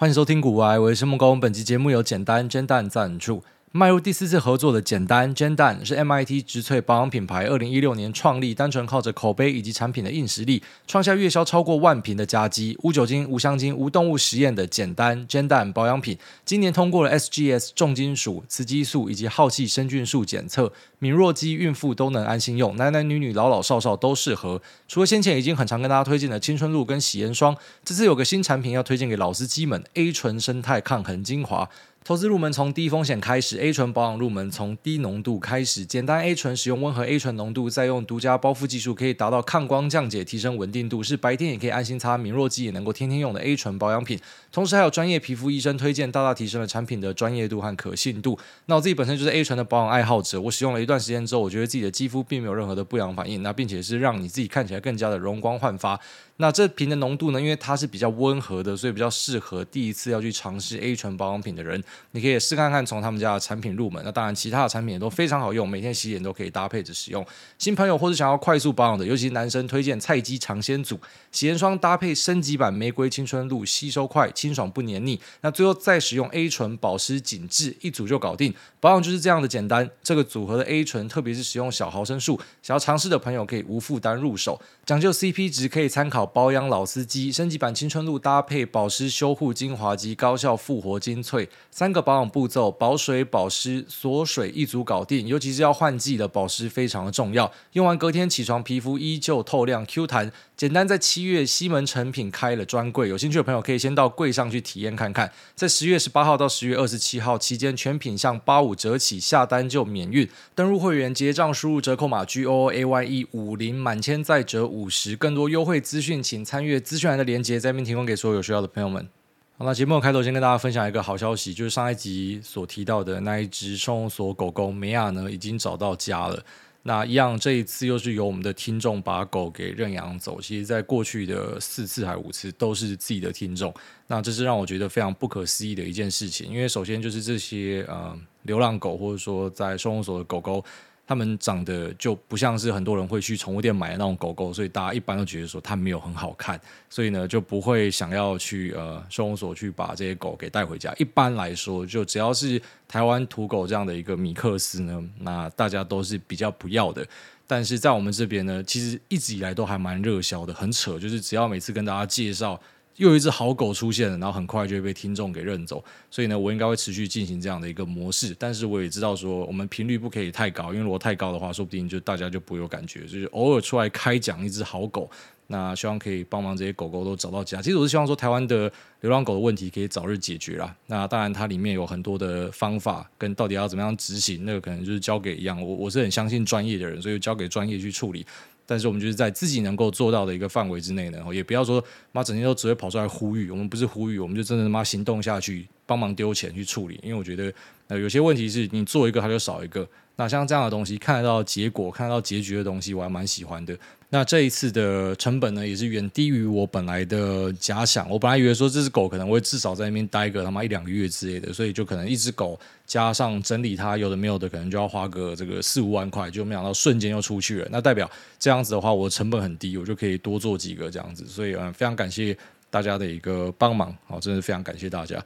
欢迎收听古玩，我是木工。本期节目由简单煎蛋赞助。迈入第四次合作的简单煎蛋是 MIT 植萃保养品牌，二零一六年创立，单纯靠着口碑以及产品的硬实力，创下月销超过万瓶的佳绩。无酒精、无香精、无动物实验的简单煎蛋保养品，今年通过了 SGS 重金属、雌激素以及好气生菌素检测，敏弱肌、孕妇都能安心用，男男女女、老老少少都适合。除了先前已经很常跟大家推荐的青春露跟洗颜霜，这次有个新产品要推荐给老司机们：A 醇生态抗衡精华。投资入门从低风险开始，A 醇保养入门从低浓度开始。简单 A 醇使用温和 A 醇浓度，再用独家包覆技术，可以达到抗光降解、提升稳定度，是白天也可以安心擦，敏弱肌也能够天天用的 A 醇保养品。同时还有专业皮肤医生推荐，大大提升了产品的专业度和可信度。那我自己本身就是 A 醇的保养爱好者，我使用了一段时间之后，我觉得自己的肌肤并没有任何的不良反应，那并且是让你自己看起来更加的容光焕发。那这瓶的浓度呢？因为它是比较温和的，所以比较适合第一次要去尝试 A 醇保养品的人。你可以试看看从他们家的产品入门。那当然，其他的产品也都非常好用，每天洗脸都可以搭配着使用。新朋友或者想要快速保养的，尤其男生，推荐菜鸡尝鲜组洗颜霜搭配升级版玫瑰青春露，吸收快、清爽不黏腻。那最后再使用 A 醇保湿紧致，一组就搞定。保养就是这样的简单。这个组合的 A 醇，特别是使用小毫升数，想要尝试的朋友可以无负担入手。讲究 CP 值，可以参考。保养老司机升级版青春露搭配保湿修护精华及高效复活精粹，三个保养步骤，保水保湿锁水一组搞定。尤其是要换季的保湿非常的重要，用完隔天起床皮肤依旧透亮 Q 弹。简单在七月西门成品开了专柜，有兴趣的朋友可以先到柜上去体验看看。在十月十八号到十月二十七号期间，全品项八五折起，下单就免运。登入会员结账输入折扣码 G O O A Y E 五零，满千再折五十。更多优惠资讯，请参阅资讯栏的链接，在这边提供给所有有需要的朋友们。好，那节目开头先跟大家分享一个好消息，就是上一集所提到的那一只收容所狗狗梅亚呢，已经找到家了。那一样，这一次又是由我们的听众把狗给认养走。其实，在过去的四次还五次都是自己的听众。那这是让我觉得非常不可思议的一件事情。因为首先就是这些呃流浪狗，或者说在收容所的狗狗。他们长得就不像是很多人会去宠物店买的那种狗狗，所以大家一般都觉得说它没有很好看，所以呢就不会想要去呃收容所去把这些狗给带回家。一般来说，就只要是台湾土狗这样的一个米克斯呢，那大家都是比较不要的。但是在我们这边呢，其实一直以来都还蛮热销的，很扯，就是只要每次跟大家介绍。又有一只好狗出现了，然后很快就会被听众给认走，所以呢，我应该会持续进行这样的一个模式。但是我也知道说，我们频率不可以太高，因为如果太高的话，说不定就大家就不会有感觉。就是偶尔出来开讲一只好狗，那希望可以帮忙这些狗狗都找到家。其实我是希望说，台湾的流浪狗的问题可以早日解决啦。那当然，它里面有很多的方法跟到底要怎么样执行，那个可能就是交给一样。我我是很相信专业的人，所以交给专业去处理。但是我们就是在自己能够做到的一个范围之内呢，也不要说妈整天都只会跑出来呼吁，我们不是呼吁，我们就真的妈行动下去，帮忙丢钱去处理。因为我觉得呃有些问题是你做一个它就少一个，那像这样的东西看得到结果、看得到结局的东西，我还蛮喜欢的。那这一次的成本呢，也是远低于我本来的假想。我本来以为说这只狗可能会至少在那边待个他妈一两个月之类的，所以就可能一只狗加上整理它有的没有的，可能就要花个这个四五万块，就没想到瞬间又出去了。那代表这样子的话，我的成本很低，我就可以多做几个这样子。所以嗯，非常感谢大家的一个帮忙，好，真的非常感谢大家。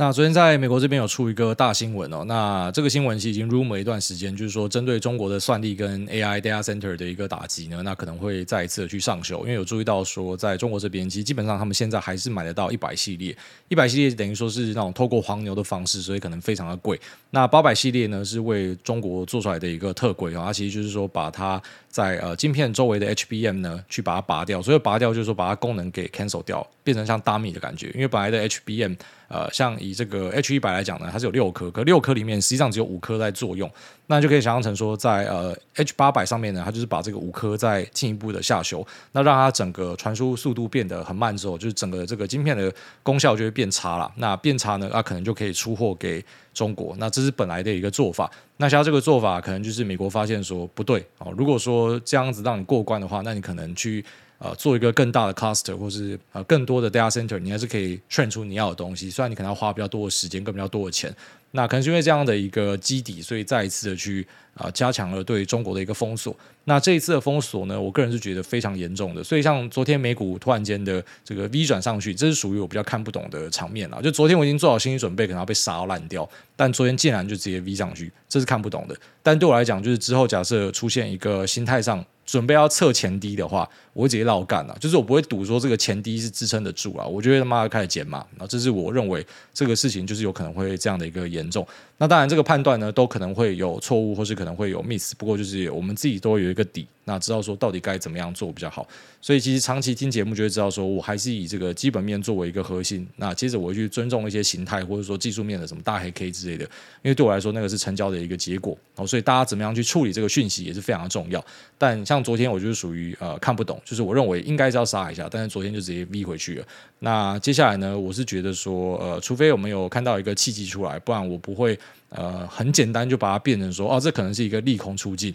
那昨天在美国这边有出一个大新闻哦，那这个新闻其实已经 rumor 一段时间，就是说针对中国的算力跟 AI data center 的一个打击呢，那可能会再一次的去上修，因为有注意到说，在中国这边其实基本上他们现在还是买得到一百系列，一百系列等于说是那种透过黄牛的方式，所以可能非常的贵。那八百系列呢是为中国做出来的一个特规啊，它其实就是说把它在呃晶片周围的 HBM 呢去把它拔掉，所以拔掉就是说把它功能给 cancel 掉，变成像 dummy 的感觉，因为本来的 HBM。呃，像以这个 H 一百来讲呢，它是有六颗，可六颗里面实际上只有五颗在作用，那就可以想象成说在，呃 H 八百上面呢，它就是把这个五颗再进一步的下修，那让它整个传输速度变得很慢之后，就是整个这个晶片的功效就会变差了。那变差呢，那、可能就可以出货给中国。那这是本来的一个做法。那像这个做法，可能就是美国发现说不对哦，如果说这样子让你过关的话，那你可能去。呃，做一个更大的 cluster，或是呃更多的 data center，你还是可以 train 出你要的东西。虽然你可能要花比较多的时间，跟比较多的钱，那可能是因为这样的一个基底，所以再一次的去啊、呃、加强了对中国的一个封锁。那这一次的封锁呢，我个人是觉得非常严重的。所以像昨天美股突然间的这个 V 转上去，这是属于我比较看不懂的场面了。就昨天我已经做好心理准备，可能要被杀到烂掉，但昨天竟然就直接 V 上去，这是看不懂的。但对我来讲，就是之后假设出现一个心态上。准备要测前低的话，我会直接绕干了，就是我不会赌说这个前低是支撑得住啊，我觉得他妈要开始减码，那这是我认为这个事情就是有可能会这样的一个严重。那当然这个判断呢，都可能会有错误，或是可能会有 miss，不过就是我们自己都有一个底。那知道说到底该怎么样做比较好，所以其实长期听节目就会知道说，我还是以这个基本面作为一个核心。那接着我会去尊重一些形态或者说技术面的什么大黑 K 之类的，因为对我来说那个是成交的一个结果。哦，所以大家怎么样去处理这个讯息也是非常的重要。但像昨天我就是属于呃看不懂，就是我认为应该是要杀一下，但是昨天就直接 V 回去了。那接下来呢，我是觉得说呃，除非我们有看到一个契机出来，不然我不会呃很简单就把它变成说哦，这可能是一个利空出尽。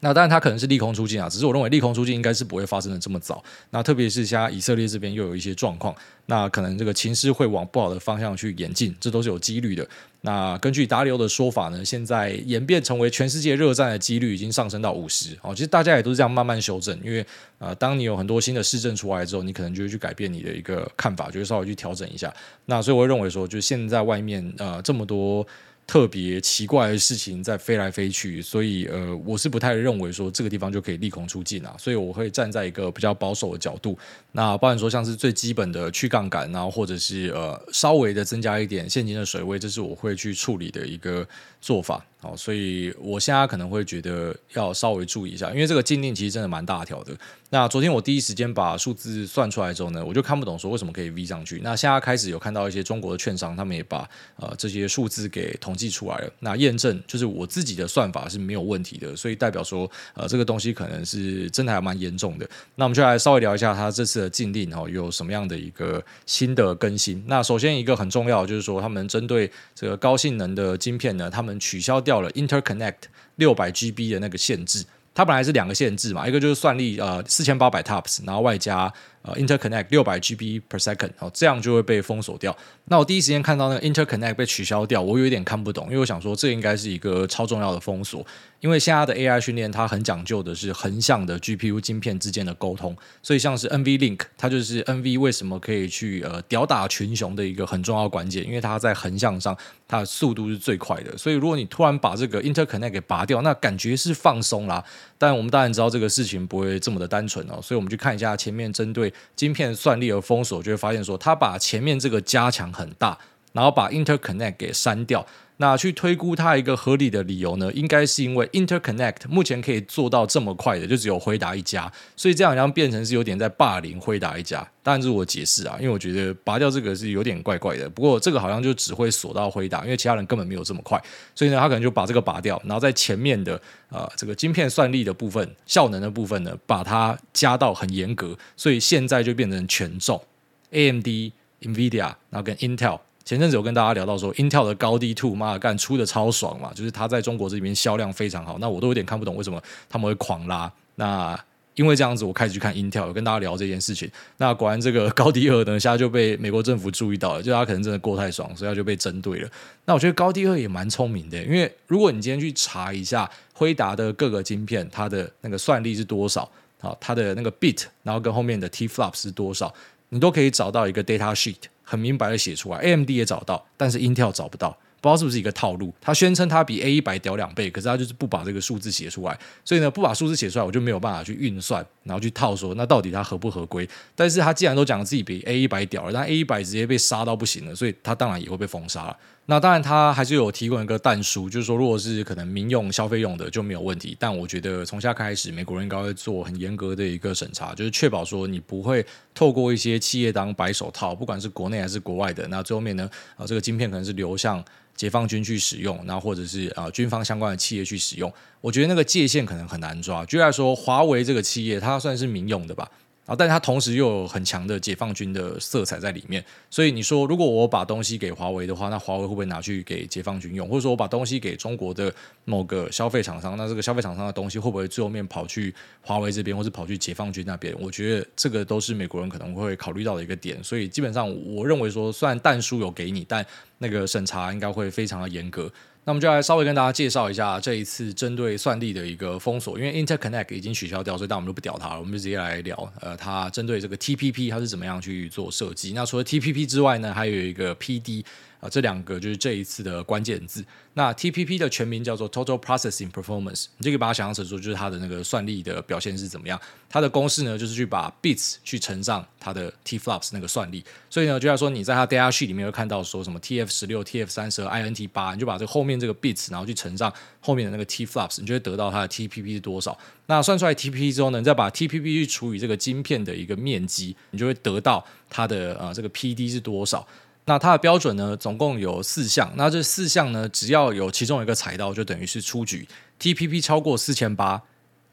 那当然，它可能是利空出尽啊，只是我认为利空出尽应该是不会发生的这么早。那特别是现在以色列这边又有一些状况，那可能这个情势会往不好的方向去演进，这都是有几率的。那根据达里欧的说法呢，现在演变成为全世界热战的几率已经上升到五十。哦，其实大家也都是这样慢慢修正，因为呃，当你有很多新的事证出来之后，你可能就会去改变你的一个看法，就会稍微去调整一下。那所以我会认为说，就现在外面呃这么多。特别奇怪的事情在飞来飞去，所以呃，我是不太认为说这个地方就可以利空出尽啊，所以我会站在一个比较保守的角度。那包含说像是最基本的去杠杆，然后或者是呃稍微的增加一点现金的水位，这是我会去处理的一个做法。好，所以我现在可能会觉得要稍微注意一下，因为这个禁令其实真的蛮大条的。那昨天我第一时间把数字算出来之后呢，我就看不懂说为什么可以 V 上去。那现在开始有看到一些中国的券商，他们也把呃这些数字给统计出来了。那验证就是我自己的算法是没有问题的，所以代表说呃这个东西可能是真的还蛮严重的。那我们就来稍微聊一下它这次的禁令哦有什么样的一个新的更新。那首先一个很重要就是说，他们针对这个高性能的晶片呢，他们取消掉了 Interconnect 六百 GB 的那个限制，它本来是两个限制嘛，一个就是算力呃四千八百 TOPS，然后外加。呃，interconnect 六百 GB per second，好，这样就会被封锁掉。那我第一时间看到那个 interconnect 被取消掉，我有一点看不懂，因为我想说这应该是一个超重要的封锁，因为现在的 AI 训练它很讲究的是横向的 GPU 晶片之间的沟通，所以像是 NVLink，它就是 NV 为什么可以去呃吊打群雄的一个很重要关键，因为它在横向上它的速度是最快的。所以如果你突然把这个 interconnect 给拔掉，那感觉是放松啦。但我们当然知道这个事情不会这么的单纯哦，所以我们去看一下前面针对。晶片算力而封锁，就会发现说，它把前面这个加强很大，然后把 interconnect 给删掉。那去推估它一个合理的理由呢，应该是因为 interconnect 目前可以做到这么快的，就只有辉达一家，所以这样好像变成是有点在霸凌辉达一家。当然这是我解释啊，因为我觉得拔掉这个是有点怪怪的。不过这个好像就只会锁到辉达，因为其他人根本没有这么快，所以呢，他可能就把这个拔掉，然后在前面的呃这个晶片算力的部分、效能的部分呢，把它加到很严格，所以现在就变成权重 AMD、NVIDIA，然后跟 Intel。前阵子有跟大家聊到说，Intel 的高低兔妈干出的超爽嘛，就是它在中国这边销量非常好，那我都有点看不懂为什么他们会狂拉。那因为这样子，我开始去看 Intel，有跟大家聊这件事情。那果然这个高低二呢，现在就被美国政府注意到了，就他可能真的过太爽，所以他就被针对了。那我觉得高低二也蛮聪明的，因为如果你今天去查一下辉达的各个晶片，它的那个算力是多少，好，它的那个 bit，然后跟后面的 T flops 是多少，你都可以找到一个 data sheet。很明白的写出来，AMD 也找到，但是 Intel 找不到，不知道是不是一个套路。他宣称他比 A 一百屌两倍，可是他就是不把这个数字写出来，所以呢，不把数字写出来，我就没有办法去运算，然后去套说那到底它合不合规。但是他既然都讲自己比 A 一百屌了，但 A 一百直接被杀到不行了，所以他当然也会被封杀了。那当然，他还是有提供一个但书，就是说，如果是可能民用消费用的就没有问题。但我觉得从现在开始，美国人应该会做很严格的一个审查，就是确保说你不会透过一些企业当白手套，不管是国内还是国外的。那最后面呢，啊，这个晶片可能是流向解放军去使用，那或者是啊军方相关的企业去使用。我觉得那个界限可能很难抓。举例来说，华为这个企业它算是民用的吧？啊，但是它同时又有很强的解放军的色彩在里面，所以你说如果我把东西给华为的话，那华为会不会拿去给解放军用？或者说我把东西给中国的某个消费厂商，那这个消费厂商的东西会不会最后面跑去华为这边，或是跑去解放军那边？我觉得这个都是美国人可能会考虑到的一个点，所以基本上我认为说，虽然弹书有给你，但那个审查应该会非常的严格。那我们就来稍微跟大家介绍一下这一次针对算力的一个封锁，因为 Interconnect 已经取消掉，所以但我们就不屌它了，我们就直接来聊，呃，它针对这个 TPP 它是怎么样去做设计。那除了 TPP 之外呢，还有一个 PD。啊，这两个就是这一次的关键字。那 TPP 的全名叫做 Total Processing Performance，你就可以把它想象成说，就是它的那个算力的表现是怎么样。它的公式呢，就是去把 bits 去乘上它的 TFLOPS 那个算力。所以呢，就要说你在它 data sheet 里面会看到说什么 TF 十六、TF 三十二、INT 八，你就把这后面这个 bits，然后去乘上后面的那个 TFLOPS，你就会得到它的 TPP 是多少。那算出来 TPP 之后呢，你再把 TPP 去除以这个晶片的一个面积，你就会得到它的呃这个 PD 是多少。那它的标准呢，总共有四项。那这四项呢，只要有其中一个踩到，就等于是出局。TPP 超过四千八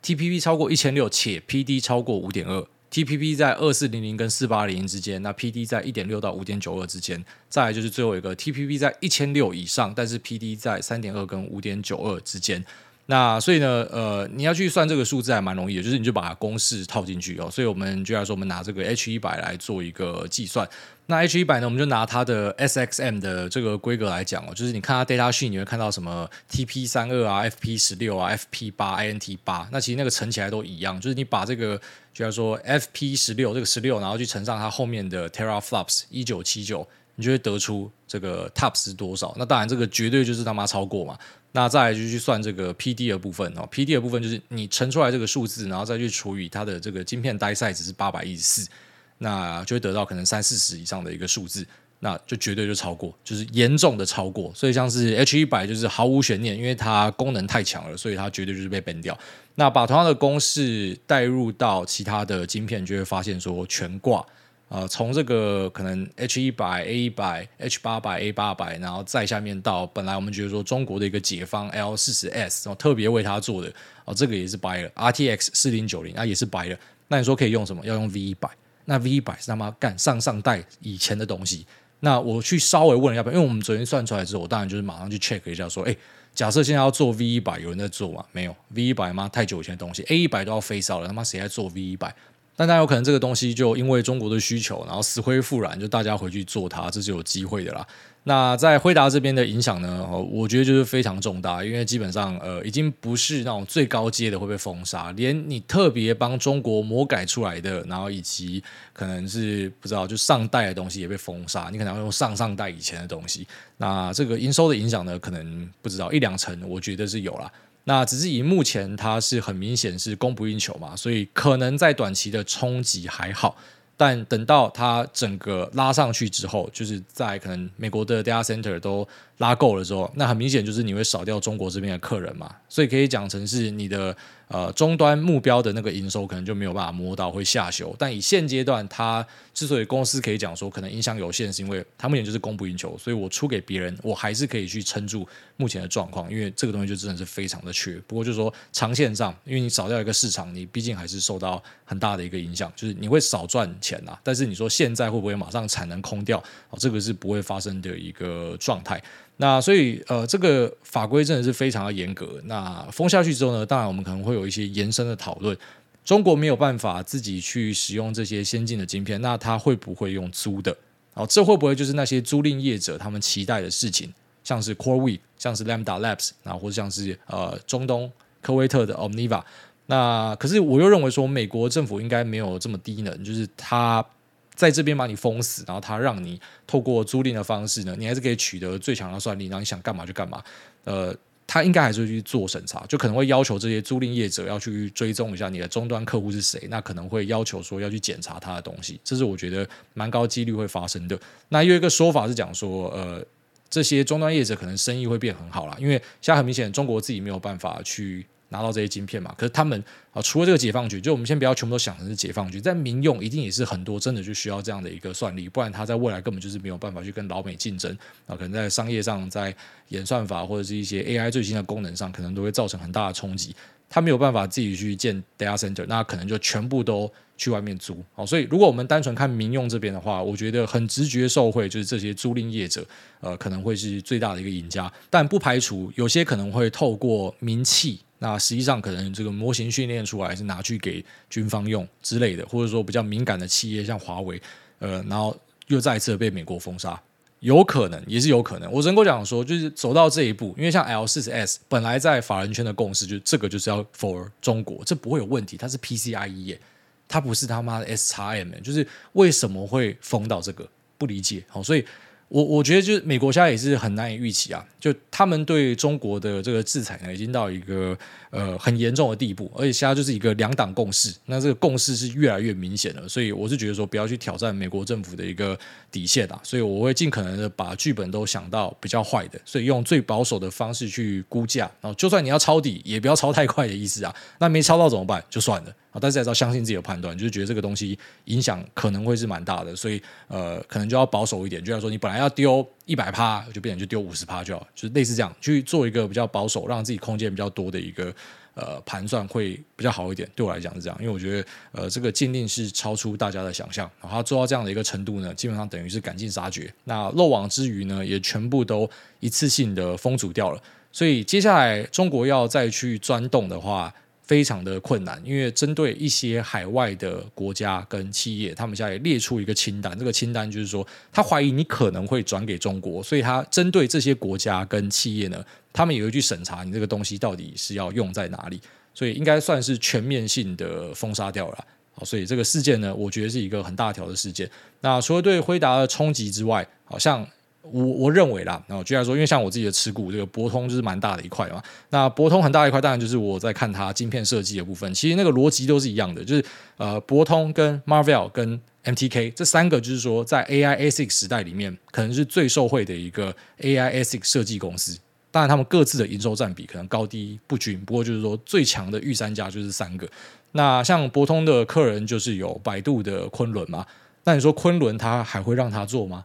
，TPP 超过一千六，且 PD 超过五点二，TPP 在二四零零跟四八零之间，那 PD 在一点六到五点九二之间。再来就是最后一个 TPP 在一千六以上，但是 PD 在三点二跟五点九二之间。那所以呢，呃，你要去算这个数字还蛮容易的，就是你就把公式套进去哦。所以我们就要说，我们拿这个 H 一百来做一个计算。那 H 一百呢，我们就拿它的 SXM 的这个规格来讲哦，就是你看它 data sheet，你会看到什么 TP 三二啊、FP 十六啊、FP 八、INT 八，那其实那个乘起来都一样，就是你把这个就要说 FP 十六这个十六，然后去乘上它后面的 teraflops 一九七九，你就会得出这个 TOP 是多少。那当然这个绝对就是他妈超过嘛。那再来就去算这个 PD 的部分哦，PD 的部分就是你乘出来这个数字，然后再去除以它的这个晶片 die size 是八百一十四，那就会得到可能三四十以上的一个数字，那就绝对就超过，就是严重的超过。所以像是 H 一百就是毫无悬念，因为它功能太强了，所以它绝对就是被 ban 掉。那把同样的公式带入到其他的晶片，就会发现说全挂。呃，从这个可能 H 一百、A 一百、H 八百、A 八百，然后再下面到本来我们觉得说中国的一个解放 L 四十 S，然后特别为它做的，哦，这个也是白了，RTX 四零九零啊也是白了。那你说可以用什么？要用 V 一百？那 V 一百是他妈干上上代以前的东西。那我去稍微问了要不要，因为我们昨天算出来之后，我当然就是马上去 check 一下，说，哎，假设现在要做 V 一百，有人在做吗？没有，V 一百吗？太久以前的东西，A 一百都要 face out 了，他妈谁在做 V 一百？但大家有可能这个东西就因为中国的需求，然后死灰复燃，就大家回去做它，这是有机会的啦。那在辉达这边的影响呢？我觉得就是非常重大，因为基本上呃已经不是那种最高阶的会被封杀，连你特别帮中国魔改出来的，然后以及可能是不知道就上代的东西也被封杀，你可能要用上上代以前的东西，那这个营收的影响呢，可能不知道一两成，我觉得是有啦。那只是以目前它是很明显是供不应求嘛，所以可能在短期的冲击还好，但等到它整个拉上去之后，就是在可能美国的 data center 都拉够了之后，那很明显就是你会少掉中国这边的客人嘛，所以可以讲成是你的。呃，终端目标的那个营收可能就没有办法摸到，会下修。但以现阶段，它之所以公司可以讲说可能影响有限，是因为它目前就是供不应求，所以我出给别人，我还是可以去撑住目前的状况，因为这个东西就真的是非常的缺。不过就是说，长线上，因为你少掉一个市场，你毕竟还是受到很大的一个影响，就是你会少赚钱呐。但是你说现在会不会马上产能空掉？哦，这个是不会发生的一个状态。那所以，呃，这个法规真的是非常的严格。那封下去之后呢，当然我们可能会有一些延伸的讨论。中国没有办法自己去使用这些先进的晶片，那它会不会用租的？哦，这会不会就是那些租赁业者他们期待的事情？像是 CoreWe，像是 Lambda Labs，然后或者像是呃中东科威特的 Omniva。那可是我又认为说，美国政府应该没有这么低能，就是他。在这边把你封死，然后他让你透过租赁的方式呢，你还是可以取得最强的算力，然后你想干嘛就干嘛。呃，他应该还是会去做审查，就可能会要求这些租赁业者要去追踪一下你的终端客户是谁，那可能会要求说要去检查他的东西，这是我觉得蛮高几率会发生的。那有一个说法是讲说，呃，这些终端业者可能生意会变很好啦，因为现在很明显中国自己没有办法去。拿到这些晶片嘛。可是他们啊，除了这个解放军，就我们先不要全部都想成是解放军，在民用一定也是很多真的就需要这样的一个算力，不然它在未来根本就是没有办法去跟老美竞争啊。可能在商业上，在演算法或者是一些 AI 最新的功能上，可能都会造成很大的冲击。他没有办法自己去建 data center，那可能就全部都去外面租。好，所以如果我们单纯看民用这边的话，我觉得很直觉受惠就是这些租赁业者，呃，可能会是最大的一个赢家。但不排除有些可能会透过民企，那实际上可能这个模型训练出来是拿去给军方用之类的，或者说比较敏感的企业，像华为，呃，然后又再一次被美国封杀。有可能，也是有可能。我只能够讲说，就是走到这一步，因为像 L 四十 S 本来在法人圈的共识，就这个就是要 for 中国，这不会有问题。它是 PCIe，它不是他妈的 SXM，就是为什么会封到这个？不理解。好，所以。我我觉得就是美国现在也是很难以预期啊，就他们对中国的这个制裁呢，已经到一个呃很严重的地步，而且现在就是一个两党共识，那这个共识是越来越明显了，所以我是觉得说不要去挑战美国政府的一个底线啊，所以我会尽可能的把剧本都想到比较坏的，所以用最保守的方式去估价，然后就算你要抄底，也不要抄太快的意思啊，那没抄到怎么办？就算了。但是还是要相信自己的判断，就是觉得这个东西影响可能会是蛮大的，所以呃，可能就要保守一点，就像说你本来要丢一百趴，就变成就丢五十趴就好，就是类似这样去做一个比较保守，让自己空间比较多的一个呃盘算会比较好一点。对我来讲是这样，因为我觉得呃这个禁令是超出大家的想象，然后他做到这样的一个程度呢，基本上等于是赶尽杀绝。那漏网之鱼呢，也全部都一次性的封阻掉了。所以接下来中国要再去钻洞的话，非常的困难，因为针对一些海外的国家跟企业，他们现在列出一个清单。这个清单就是说，他怀疑你可能会转给中国，所以他针对这些国家跟企业呢，他们也会去审查你这个东西到底是要用在哪里。所以应该算是全面性的封杀掉了。好，所以这个事件呢，我觉得是一个很大条的事件。那除了对辉达的冲击之外，好像。我我认为啦，然后居然说，因为像我自己的持股，这个博通就是蛮大的一块嘛。那博通很大一块，当然就是我在看它晶片设计的部分。其实那个逻辑都是一样的，就是呃，博通跟 Marvell 跟 MTK 这三个，就是说在 AI ASIC 时代里面，可能是最受惠的一个 AI ASIC 设计公司。当然，他们各自的营收占比可能高低不均，不过就是说最强的御三家就是三个。那像博通的客人就是有百度的昆仑嘛？那你说昆仑他还会让他做吗？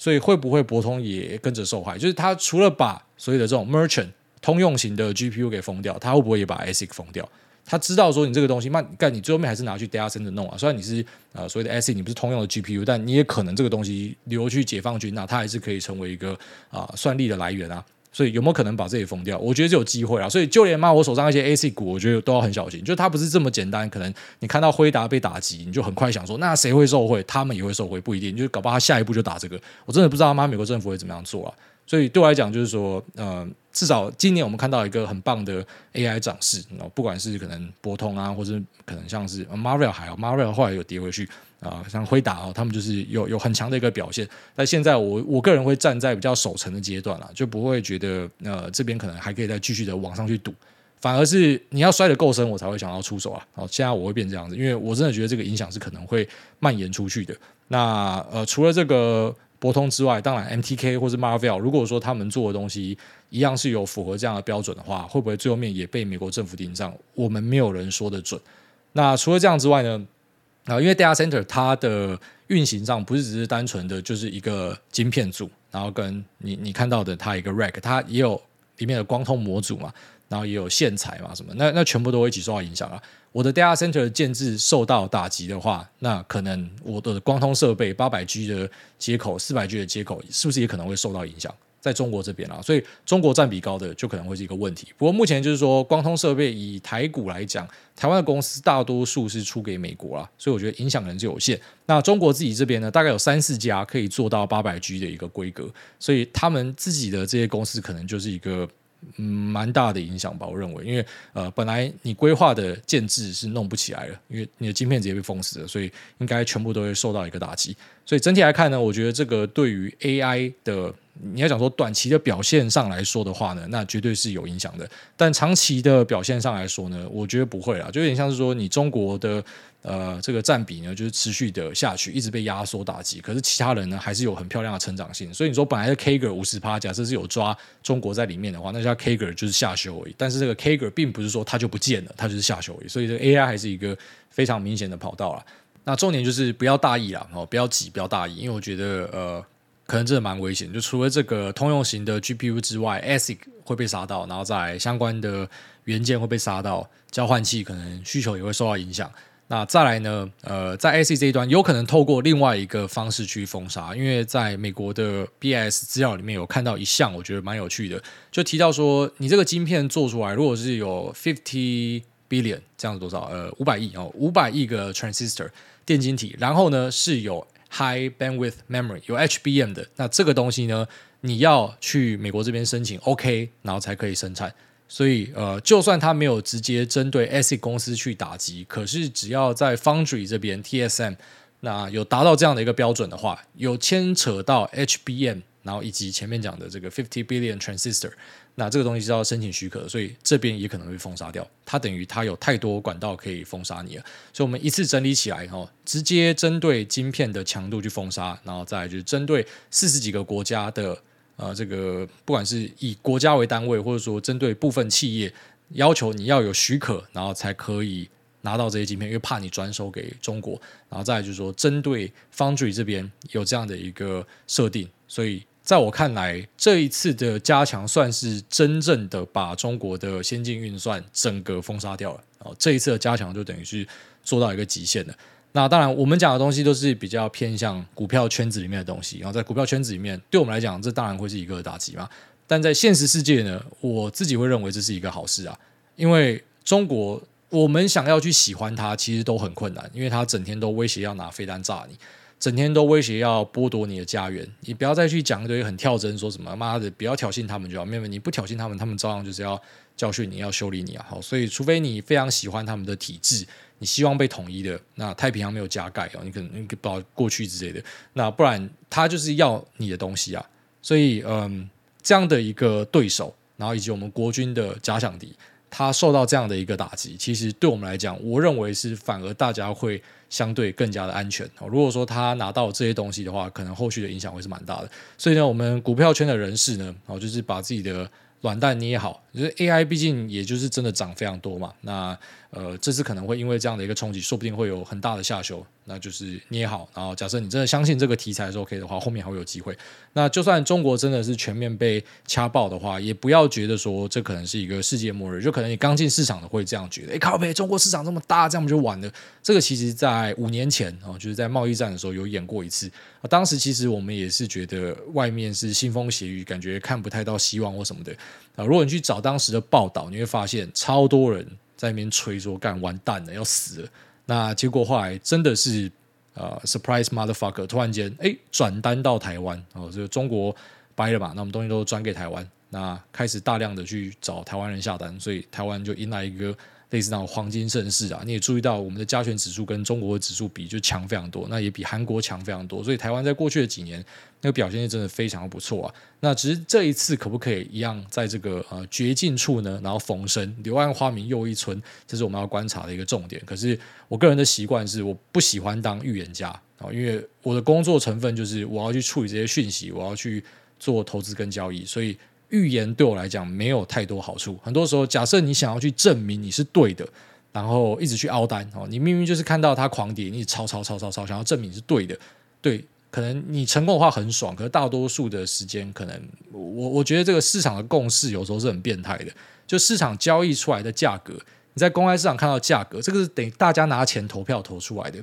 所以会不会博通也跟着受害？就是他除了把所有的这种 merchant 通用型的 GPU 给封掉，他会不会也把 ASIC 封掉？他知道说你这个东西，那干你最后面还是拿去 data center 弄啊。虽然你是呃所谓的 ASIC，你不是通用的 GPU，但你也可能这个东西流去解放军，那它还是可以成为一个啊、算力的来源啊。所以有没有可能把这里封掉？我觉得是有机会啊。所以就连嘛，我手上那些 A C 股，我觉得都要很小心。就它不是这么简单，可能你看到辉达被打击，你就很快想说，那谁会受惠？他们也会受惠，不一定。就搞不好他下一步就打这个。我真的不知道他妈美国政府会怎么样做啊。所以对我来讲，就是说，呃，至少今年我们看到一个很棒的 AI 涨势。不管是可能博通啊，或者可能像是 Marvell 还好，Marvel 后来有跌回去。啊，像辉达哦，他们就是有有很强的一个表现。但现在我我个人会站在比较守成的阶段啦，就不会觉得呃这边可能还可以再继续的往上去赌，反而是你要摔得够深，我才会想要出手啊。好，现在我会变这样子，因为我真的觉得这个影响是可能会蔓延出去的。那呃，除了这个博通之外，当然 MTK 或是 Marvell，如果说他们做的东西一样是有符合这样的标准的话，会不会最后面也被美国政府盯上？我们没有人说得准。那除了这样之外呢？啊，因为 data center 它的运行上不是只是单纯的就是一个晶片组，然后跟你你看到的它一个 rack，它也有里面的光通模组嘛，然后也有线材嘛什么，那那全部都会一起受到影响啊。我的 data center 的建置受到打击的话，那可能我的光通设备八百 G 的接口、四百 G 的接口，是不是也可能会受到影响？在中国这边啦，所以中国占比高的就可能会是一个问题。不过目前就是说，光通设备以台股来讲，台湾的公司大多数是出给美国啦，所以我觉得影响可能就有限。那中国自己这边呢，大概有三四家可以做到八百 G 的一个规格，所以他们自己的这些公司可能就是一个嗯蛮大的影响吧。我认为，因为呃本来你规划的建制是弄不起来了，因为你的晶片直接被封死了，所以应该全部都会受到一个打击。所以整体来看呢，我觉得这个对于 AI 的你要讲说短期的表现上来说的话呢，那绝对是有影响的。但长期的表现上来说呢，我觉得不会啦，就有点像是说你中国的呃这个占比呢，就是持续的下去，一直被压缩打击。可是其他人呢，还是有很漂亮的成长性。所以你说本来的 CAGR 五十趴，假设是有抓中国在里面的话，那叫 CAGR 就是下修而已。但是这个 CAGR 并不是说它就不见了，它就是下修而已。所以这个 AI 还是一个非常明显的跑道了。那重点就是不要大意啦，哦，不要急，不要大意，因为我觉得呃。可能真的蛮危险，就除了这个通用型的 GPU 之外，ASIC 会被杀到，然后再相关的元件会被杀到，交换器可能需求也会受到影响。那再来呢？呃，在 A C 这一端，有可能透过另外一个方式去封杀，因为在美国的 B S 资料里面有看到一项，我觉得蛮有趣的，就提到说，你这个晶片做出来，如果是有 fifty billion 这样子多少？呃，五百亿哦，五百亿个 transistor 电晶体，然后呢是有。High bandwidth memory 有 HBM 的，那这个东西呢，你要去美国这边申请 OK，然后才可以生产。所以呃，就算它没有直接针对 ASIC 公司去打击，可是只要在 Foundry 这边 TSM 那有达到这样的一个标准的话，有牵扯到 HBM，然后以及前面讲的这个50 billion transistor。那这个东西是要申请许可，所以这边也可能会封杀掉。它等于它有太多管道可以封杀你了，所以我们一次整理起来哈，直接针对晶片的强度去封杀，然后再就是针对四十几个国家的呃这个不管是以国家为单位，或者说针对部分企业，要求你要有许可，然后才可以拿到这些晶片，因为怕你转手给中国。然后再就是说针对 Foundry 这边有这样的一个设定，所以。在我看来，这一次的加强算是真正的把中国的先进运算整个封杀掉了。哦，这一次的加强就等于是做到一个极限了。那当然，我们讲的东西都是比较偏向股票圈子里面的东西。然后在股票圈子里面，对我们来讲，这当然会是一个打击嘛。但在现实世界呢，我自己会认为这是一个好事啊，因为中国我们想要去喜欢它，其实都很困难，因为它整天都威胁要拿飞弹炸你。整天都威胁要剥夺你的家园，你不要再去讲一堆很跳针，说什么妈的，不要挑衅他们就好。妹妹，你不挑衅他们，他们照样就是要教训你，要修理你啊。好，所以除非你非常喜欢他们的体制，你希望被统一的，那太平洋没有加盖哦，你可能你不知过去之类的，那不然他就是要你的东西啊。所以，嗯，这样的一个对手，然后以及我们国军的假想敌。他受到这样的一个打击，其实对我们来讲，我认为是反而大家会相对更加的安全。哦如果说他拿到这些东西的话，可能后续的影响会是蛮大的。所以呢，我们股票圈的人士呢，哦，就是把自己的。软蛋捏好，就是 AI，毕竟也就是真的涨非常多嘛。那呃，这次可能会因为这样的一个冲击，说不定会有很大的下修。那就是捏好，然后假设你真的相信这个题材是 OK 的话，后面还会有机会。那就算中国真的是全面被掐爆的话，也不要觉得说这可能是一个世界末日。就可能你刚进市场的会这样觉得，哎，靠北，中国市场这么大，这样不就完了？这个其实在五年前哦，就是在贸易战的时候有演过一次。当时其实我们也是觉得外面是腥风血雨，感觉看不太到希望或什么的啊。如果你去找当时的报道，你会发现超多人在那边吹说干完蛋了，要死了。那结果后来真的是呃，surprise motherfucker，突然间哎转单到台湾哦，就中国掰了嘛，那我们东西都转给台湾，那开始大量的去找台湾人下单，所以台湾就迎来一个。类似那种黄金盛世啊，你也注意到我们的加权指数跟中国的指数比就强非常多，那也比韩国强非常多，所以台湾在过去的几年那个表现是真的非常不错啊。那只是这一次可不可以一样在这个呃绝境处呢？然后逢生，柳暗花明又一村，这是我们要观察的一个重点。可是我个人的习惯是，我不喜欢当预言家啊，因为我的工作成分就是我要去处理这些讯息，我要去做投资跟交易，所以。预言对我来讲没有太多好处。很多时候，假设你想要去证明你是对的，然后一直去凹单哦，你明明就是看到它狂跌，你抄抄抄抄抄，想要证明你是对的，对，可能你成功的话很爽，可是大多数的时间，可能我我觉得这个市场的共识有时候是很变态的。就市场交易出来的价格，你在公开市场看到价格，这个是等于大家拿钱投票投出来的。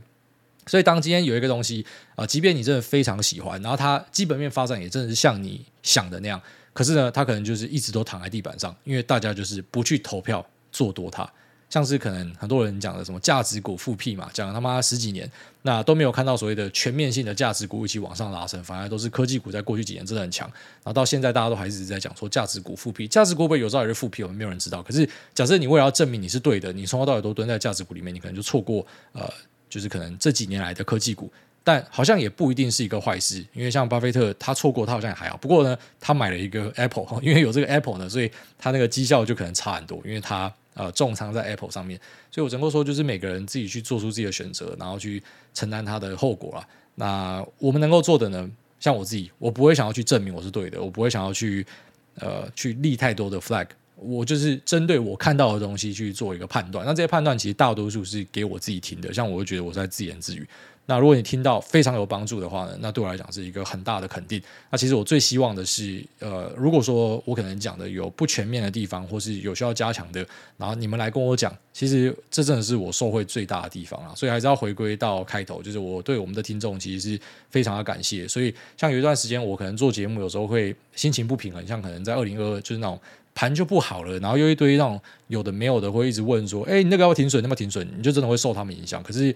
所以，当今天有一个东西啊，即便你真的非常喜欢，然后它基本面发展也真的是像你想的那样。可是呢，他可能就是一直都躺在地板上，因为大家就是不去投票做多它。像是可能很多人讲的什么价值股复辟嘛，讲了他妈十几年，那都没有看到所谓的全面性的价值股一起往上拉升，反而都是科技股在过去几年真的很强。然后到现在大家都还是在讲说价值股复辟，价值股会不会有朝一日复辟，我们没有人知道。可是假设你为了要证明你是对的，你从头到尾都蹲在价值股里面，你可能就错过呃，就是可能这几年来的科技股。但好像也不一定是一个坏事，因为像巴菲特他错过，他好像也还好。不过呢，他买了一个 Apple，因为有这个 Apple 呢，所以他那个绩效就可能差很多，因为他呃重仓在 Apple 上面。所以我只能够说，就是每个人自己去做出自己的选择，然后去承担他的后果啦。那我们能够做的呢，像我自己，我不会想要去证明我是对的，我不会想要去呃去立太多的 flag。我就是针对我看到的东西去做一个判断，那这些判断其实大多数是给我自己听的，像我会觉得我在自言自语。那如果你听到非常有帮助的话呢，那对我来讲是一个很大的肯定。那其实我最希望的是，呃，如果说我可能讲的有不全面的地方，或是有需要加强的，然后你们来跟我讲，其实这真的是我受惠最大的地方啊。所以还是要回归到开头，就是我对我们的听众其实是非常的感谢。所以像有一段时间我可能做节目，有时候会心情不平衡，像可能在二零二二就是那种。盘就不好了，然后又一堆那种有的没有的会一直问说：“哎，你那个要停损，那么停损，你就真的会受他们影响。”可是，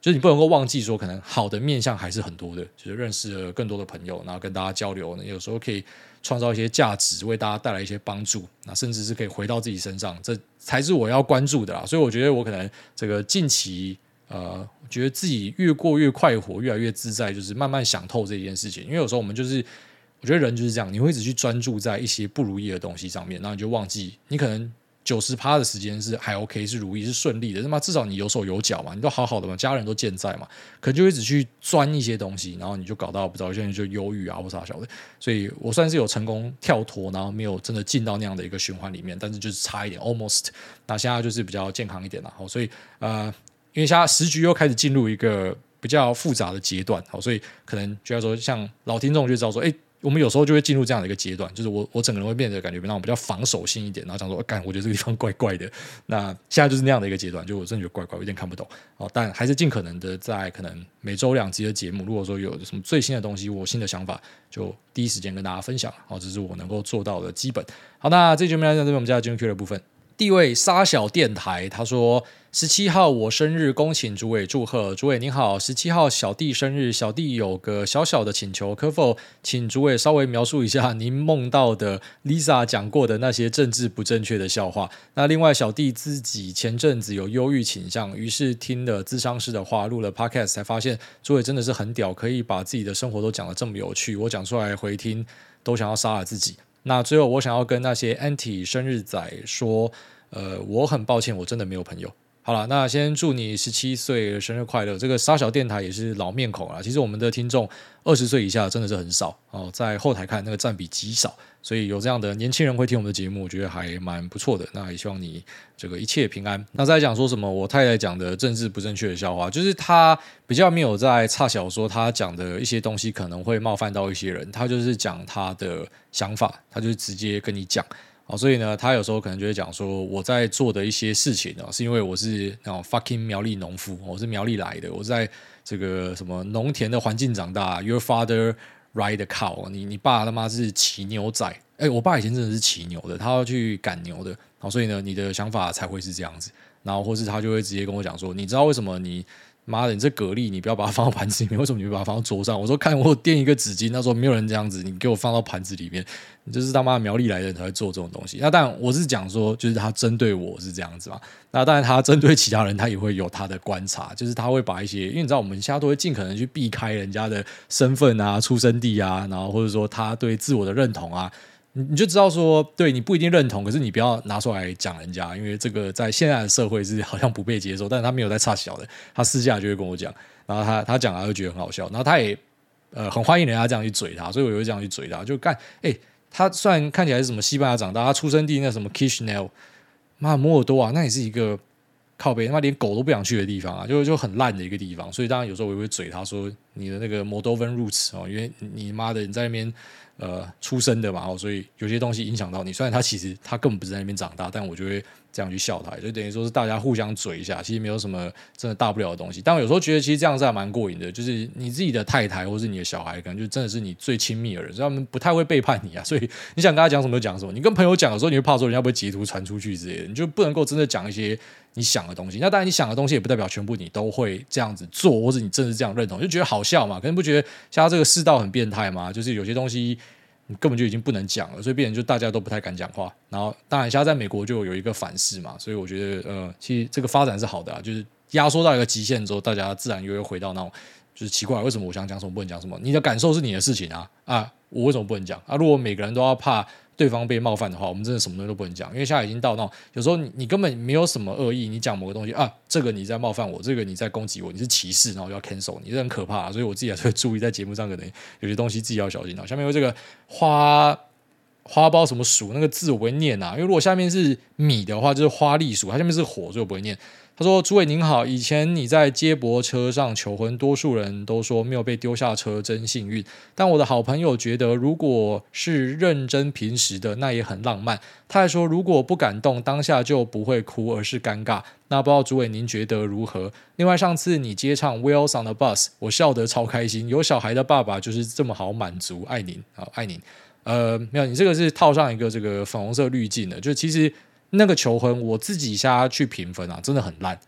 就是你不能够忘记说，可能好的面向还是很多的，就是认识了更多的朋友，然后跟大家交流，有时候可以创造一些价值，为大家带来一些帮助，那甚至是可以回到自己身上，这才是我要关注的啦。所以我觉得我可能这个近期呃，觉得自己越过越快活，越来越自在，就是慢慢想透这件事情。因为有时候我们就是。我觉得人就是这样，你会一直去专注在一些不如意的东西上面，然后你就忘记，你可能九十趴的时间是还 OK，是如意，是顺利的。那么至少你有手有脚嘛，你都好好的嘛，家人都健在嘛，可能就一直去钻一些东西，然后你就搞到不知道现在就忧郁啊或啥小的。所以我算是有成功跳脱，然后没有真的进到那样的一个循环里面，但是就是差一点，almost。那现在就是比较健康一点了，好，所以呃，因为现在时局又开始进入一个比较复杂的阶段，好，所以可能就要说像老听众就知道说，哎。我们有时候就会进入这样的一个阶段，就是我我整个人会变得感觉比较比较防守性一点，然后想说，干，我觉得这个地方怪怪的。那现在就是那样的一个阶段，就我真的觉得怪怪，有点看不懂。哦，但还是尽可能的在可能每周两集的节目，如果说有什么最新的东西，我新的想法，就第一时间跟大家分享。好，这是我能够做到的基本。好，那这节目来讲，这边我们家 Q 的部分。第一位沙小电台，他说十七号我生日，恭请主委祝贺。主委您好，十七号小弟生日，小弟有个小小的请求，可否请主委稍微描述一下您梦到的 Lisa 讲过的那些政治不正确的笑话？那另外小弟自己前阵子有忧郁倾向，于是听了咨商师的话，录了 Podcast 才发现主委真的是很屌，可以把自己的生活都讲得这么有趣，我讲出来回听都想要杀了自己。那最后，我想要跟那些 anti 生日仔说，呃，我很抱歉，我真的没有朋友。好了，那先祝你十七岁生日快乐！这个沙小电台也是老面孔啊。其实我们的听众二十岁以下真的是很少哦，在后台看那个占比极少，所以有这样的年轻人会听我们的节目，我觉得还蛮不错的。那也希望你这个一切平安。那再讲说什么？我太太讲的政治不正确的笑话，就是他比较没有在差小说，他讲的一些东西可能会冒犯到一些人，他就是讲他的想法，他就直接跟你讲。哦，所以呢，他有时候可能就会讲说，我在做的一些事情呢，是因为我是那种 fucking 苗栗农夫，我是苗栗来的，我是在这个什么农田的环境长大。Your father ride a cow，你你爸他妈是骑牛仔，哎，我爸以前真的是骑牛的，他要去赶牛的。好，所以呢，你的想法才会是这样子，然后或是他就会直接跟我讲说，你知道为什么你？妈的，你这蛤蜊，你不要把它放到盘子里面。为什么你会把它放到桌上？我说看我垫一个纸巾，他说没有人这样子，你给我放到盘子里面，你就是他妈苗栗来的人才会做这种东西。那当然我是讲说，就是他针对我是这样子嘛。那当然他针对其他人，他也会有他的观察，就是他会把一些，因为你知道我们现在都会尽可能去避开人家的身份啊、出生地啊，然后或者说他对自我的认同啊。你就知道说，对你不一定认同，可是你不要拿出来讲人家，因为这个在现在的社会是好像不被接受。但是他没有在差小的，他私下就会跟我讲，然后他他讲了就觉得很好笑，然后他也呃很欢迎人家这样去嘴他，所以我就会这样去嘴他，就干哎，他虽然看起来是什么西班牙长大，他出生地那什么 Kishnell，妈摩尔多瓦，那也是一个靠背他妈连狗都不想去的地方啊，就就很烂的一个地方，所以当然有时候我也会嘴他说你的那个 Moldovan roots 哦，因为你妈的你在那边。呃，出生的嘛，哦，所以有些东西影响到你。虽然他其实他根本不是在那边长大，但我觉得这样去笑他，就等于说是大家互相嘴一下，其实没有什么真的大不了的东西。但我有时候觉得，其实这样子还蛮过瘾的，就是你自己的太太或是你的小孩，可能就真的是你最亲密的人，所以他们不太会背叛你啊。所以你想跟他讲什么就讲什么。你跟朋友讲的时候，你会怕说人家不会截图传出去之类的，你就不能够真的讲一些你想的东西。那当然，你想的东西也不代表全部你都会这样子做，或者你真的是这样认同，就觉得好笑嘛？可能不觉得像他这个世道很变态吗？就是有些东西。你根本就已经不能讲了，所以变成就大家都不太敢讲话。然后，当然，现在在美国就有一个反噬嘛，所以我觉得，呃，其实这个发展是好的啊，就是压缩到一个极限之后，大家自然又会回到那种就是奇怪，为什么我想讲什么不能讲什么？你的感受是你的事情啊啊，我为什么不能讲啊？如果每个人都要怕对方被冒犯的话，我们真的什么东西都不能讲，因为现在已经到那种有时候你根本没有什么恶意，你讲某个东西啊，这个你在冒犯我，这个你在攻击我，你是歧视，然后要 cancel，你这很可怕。所以我自己还是会注意在节目上可能有些东西自己要小心啊。下面有这个花。花苞什么鼠那个字我不会念啊，因为如果下面是米的话，就是花栗鼠，它下面是火，所以我不会念。他说：“诸位您好，以前你在接驳车上求婚，多数人都说没有被丢下车真幸运。但我的好朋友觉得，如果是认真平时的，那也很浪漫。他还说，如果不感动，当下就不会哭，而是尴尬。那不知道诸位您觉得如何？另外，上次你接唱《Wheels on the Bus》，我笑得超开心。有小孩的爸爸就是这么好满足，爱您，好爱您。”呃，没有，你这个是套上一个这个粉红色滤镜的，就其实那个求婚，我自己下去评分啊，真的很烂，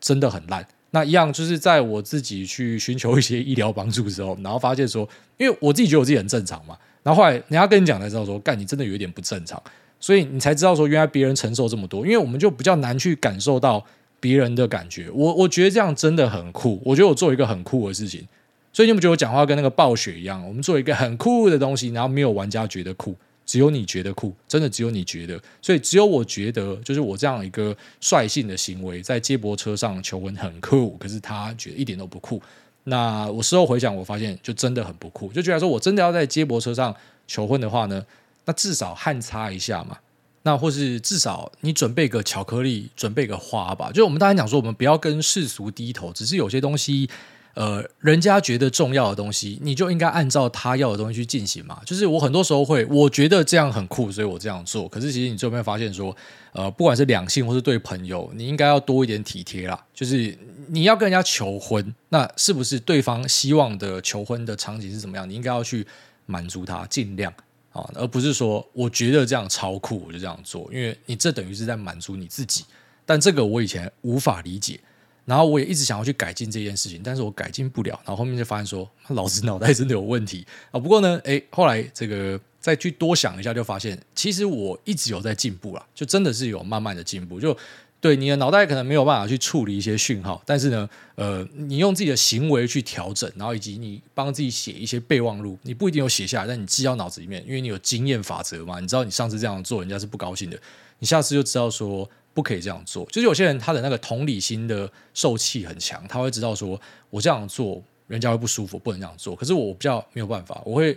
真的很烂。那一样就是在我自己去寻求一些医疗帮助之后，然后发现说，因为我自己觉得我自己很正常嘛，然后后来人家跟你讲才知道说，干你真的有一点不正常，所以你才知道说，原来别人承受这么多，因为我们就比较难去感受到别人的感觉。我我觉得这样真的很酷，我觉得我做一个很酷的事情。所以你不觉得我讲话跟那个暴雪一样？我们做一个很酷的东西，然后没有玩家觉得酷，只有你觉得酷，真的只有你觉得。所以只有我觉得，就是我这样一个率性的行为，在接驳车上求婚很酷，可是他觉得一点都不酷。那我事后回想，我发现就真的很不酷，就觉得说我真的要在接驳车上求婚的话呢，那至少汗擦一下嘛，那或是至少你准备个巧克力，准备个花吧。就我们当然讲说，我们不要跟世俗低头，只是有些东西。呃，人家觉得重要的东西，你就应该按照他要的东西去进行嘛。就是我很多时候会，我觉得这样很酷，所以我这样做。可是其实你最后面发现说，呃，不管是两性或是对朋友，你应该要多一点体贴啦。就是你要跟人家求婚，那是不是对方希望的求婚的场景是怎么样？你应该要去满足他，尽量啊，而不是说我觉得这样超酷，我就这样做，因为你这等于是在满足你自己。但这个我以前无法理解。然后我也一直想要去改进这件事情，但是我改进不了。然后后面就发现说，老子脑袋真的有问题啊！不过呢，诶，后来这个再去多想一下，就发现其实我一直有在进步啦，就真的是有慢慢的进步。就对你的脑袋可能没有办法去处理一些讯号，但是呢，呃，你用自己的行为去调整，然后以及你帮自己写一些备忘录，你不一定有写下来，但你记到脑子里面，因为你有经验法则嘛，你知道你上次这样做，人家是不高兴的，你下次就知道说。不可以这样做，就是有些人他的那个同理心的受气很强，他会知道说，我这样做人家会不舒服，不能这样做。可是我比较没有办法，我会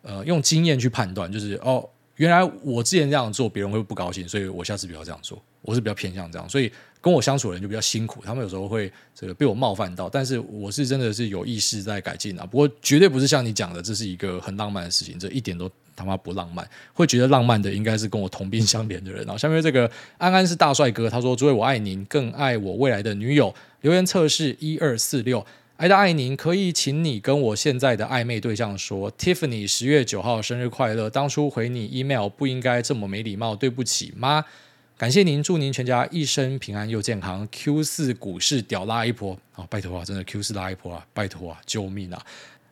呃用经验去判断，就是哦，原来我之前这样做别人会不高兴，所以我下次不要这样做。我是比较偏向这样，所以跟我相处的人就比较辛苦，他们有时候会这个被我冒犯到，但是我是真的是有意识在改进啊。不过绝对不是像你讲的，这是一个很浪漫的事情，这一点都。他妈不浪漫，会觉得浪漫的应该是跟我同病相怜的人。然后下面这个安安是大帅哥，他说：“诸位我爱您，更爱我未来的女友。”留言测试一二四六，爱的爱您，可以请你跟我现在的暧昧对象说：“Tiffany 十月九号生日快乐。”当初回你 email 不应该这么没礼貌，对不起妈。感谢您，祝您全家一生平安又健康。Q 四股市屌拉一波啊！拜托啊，真的 Q 四拉一波啊！拜托啊，救命啊！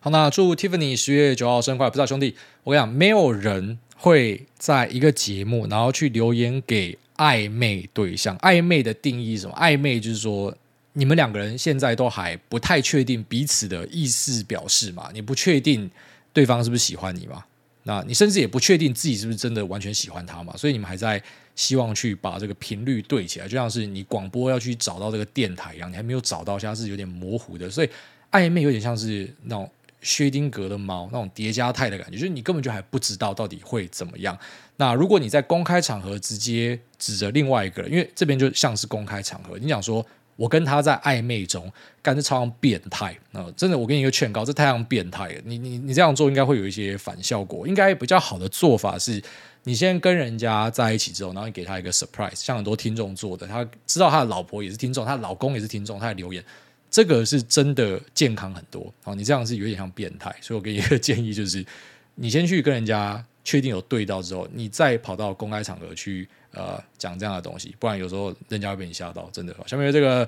好，那祝 Tiffany 十月九号生日快乐！不知道兄弟，我跟你讲，没有人会在一个节目，然后去留言给暧昧对象。暧昧的定义是什么？暧昧就是说，你们两个人现在都还不太确定彼此的意思表示嘛？你不确定对方是不是喜欢你嘛？那你甚至也不确定自己是不是真的完全喜欢他嘛？所以你们还在希望去把这个频率对起来，就像是你广播要去找到这个电台一样，你还没有找到，现在是有点模糊的。所以暧昧有点像是那种。薛丁格的猫那种叠加态的感觉，就是你根本就还不知道到底会怎么样。那如果你在公开场合直接指着另外一个人，因为这边就像是公开场合，你讲说我跟他在暧昧中，干这超像变态啊！真的，我给你一个劝告，这太像变态了。你你你这样做应该会有一些反效果。应该比较好的做法是，你先跟人家在一起之后，然后你给他一个 surprise，像很多听众做的，他知道他的老婆也是听众，他的老公也是听众，他的留言。这个是真的健康很多，好，你这样是有点像变态，所以我给你一个建议，就是你先去跟人家确定有对到之后，你再跑到公开场合去呃讲这样的东西，不然有时候人家会被你吓到，真的。下面这个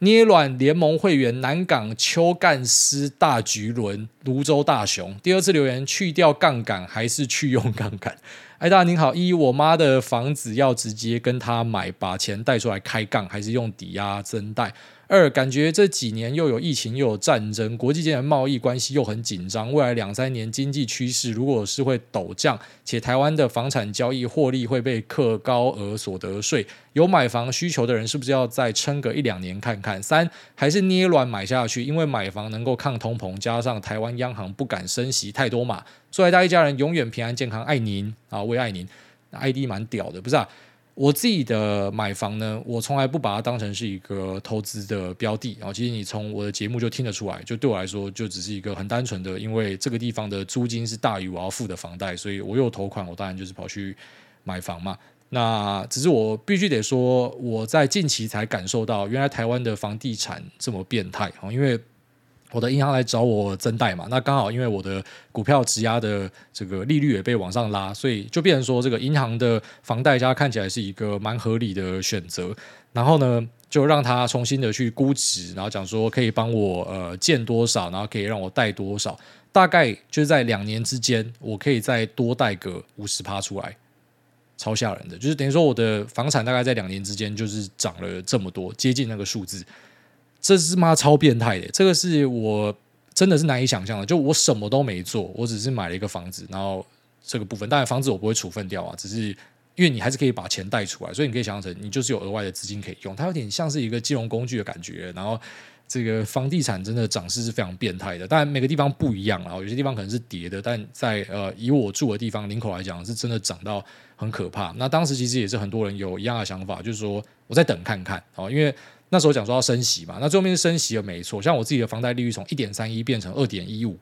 捏卵联盟会员南港邱干斯大橘轮芦洲大雄，第二次留言去掉杠杆还是去用杠杆？哎，大家您好，一我妈的房子要直接跟她买，把钱贷出来开杠，还是用抵押增贷？二，感觉这几年又有疫情，又有战争，国际间的贸易关系又很紧张，未来两三年经济趋势如果是会陡降，且台湾的房产交易获利会被课高额所得税，有买房需求的人是不是要再撑个一两年看看？三，还是捏软买下去，因为买房能够抗通膨，加上台湾央行不敢升息太多嘛。祝大家一家人永远平安健康，爱您啊，我也爱您。ID 蛮屌的，不是啊？我自己的买房呢，我从来不把它当成是一个投资的标的。然后，其实你从我的节目就听得出来，就对我来说，就只是一个很单纯的，因为这个地方的租金是大于我要付的房贷，所以我有投款，我当然就是跑去买房嘛。那只是我必须得说，我在近期才感受到，原来台湾的房地产这么变态啊！因为我的银行来找我增贷嘛，那刚好因为我的股票质押的这个利率也被往上拉，所以就变成说这个银行的房贷家看起来是一个蛮合理的选择。然后呢，就让他重新的去估值，然后讲说可以帮我呃建多少，然后可以让我贷多少，大概就是在两年之间，我可以再多贷个五十趴出来，超吓人的，就是等于说我的房产大概在两年之间就是涨了这么多，接近那个数字。这是妈超变态的，这个是我真的是难以想象的。就我什么都没做，我只是买了一个房子，然后这个部分，当然房子我不会处分掉啊，只是因为你还是可以把钱贷出来，所以你可以想象成你就是有额外的资金可以用，它有点像是一个金融工具的感觉。然后这个房地产真的涨势是非常变态的，当然每个地方不一样啊，有些地方可能是跌的，但在呃以我住的地方林口来讲，是真的涨到很可怕。那当时其实也是很多人有一样的想法，就是说我再等看看啊，因为。那时候讲说要升息嘛，那最后面是升息了没错。像我自己的房贷利率从一点三一变成二点一五，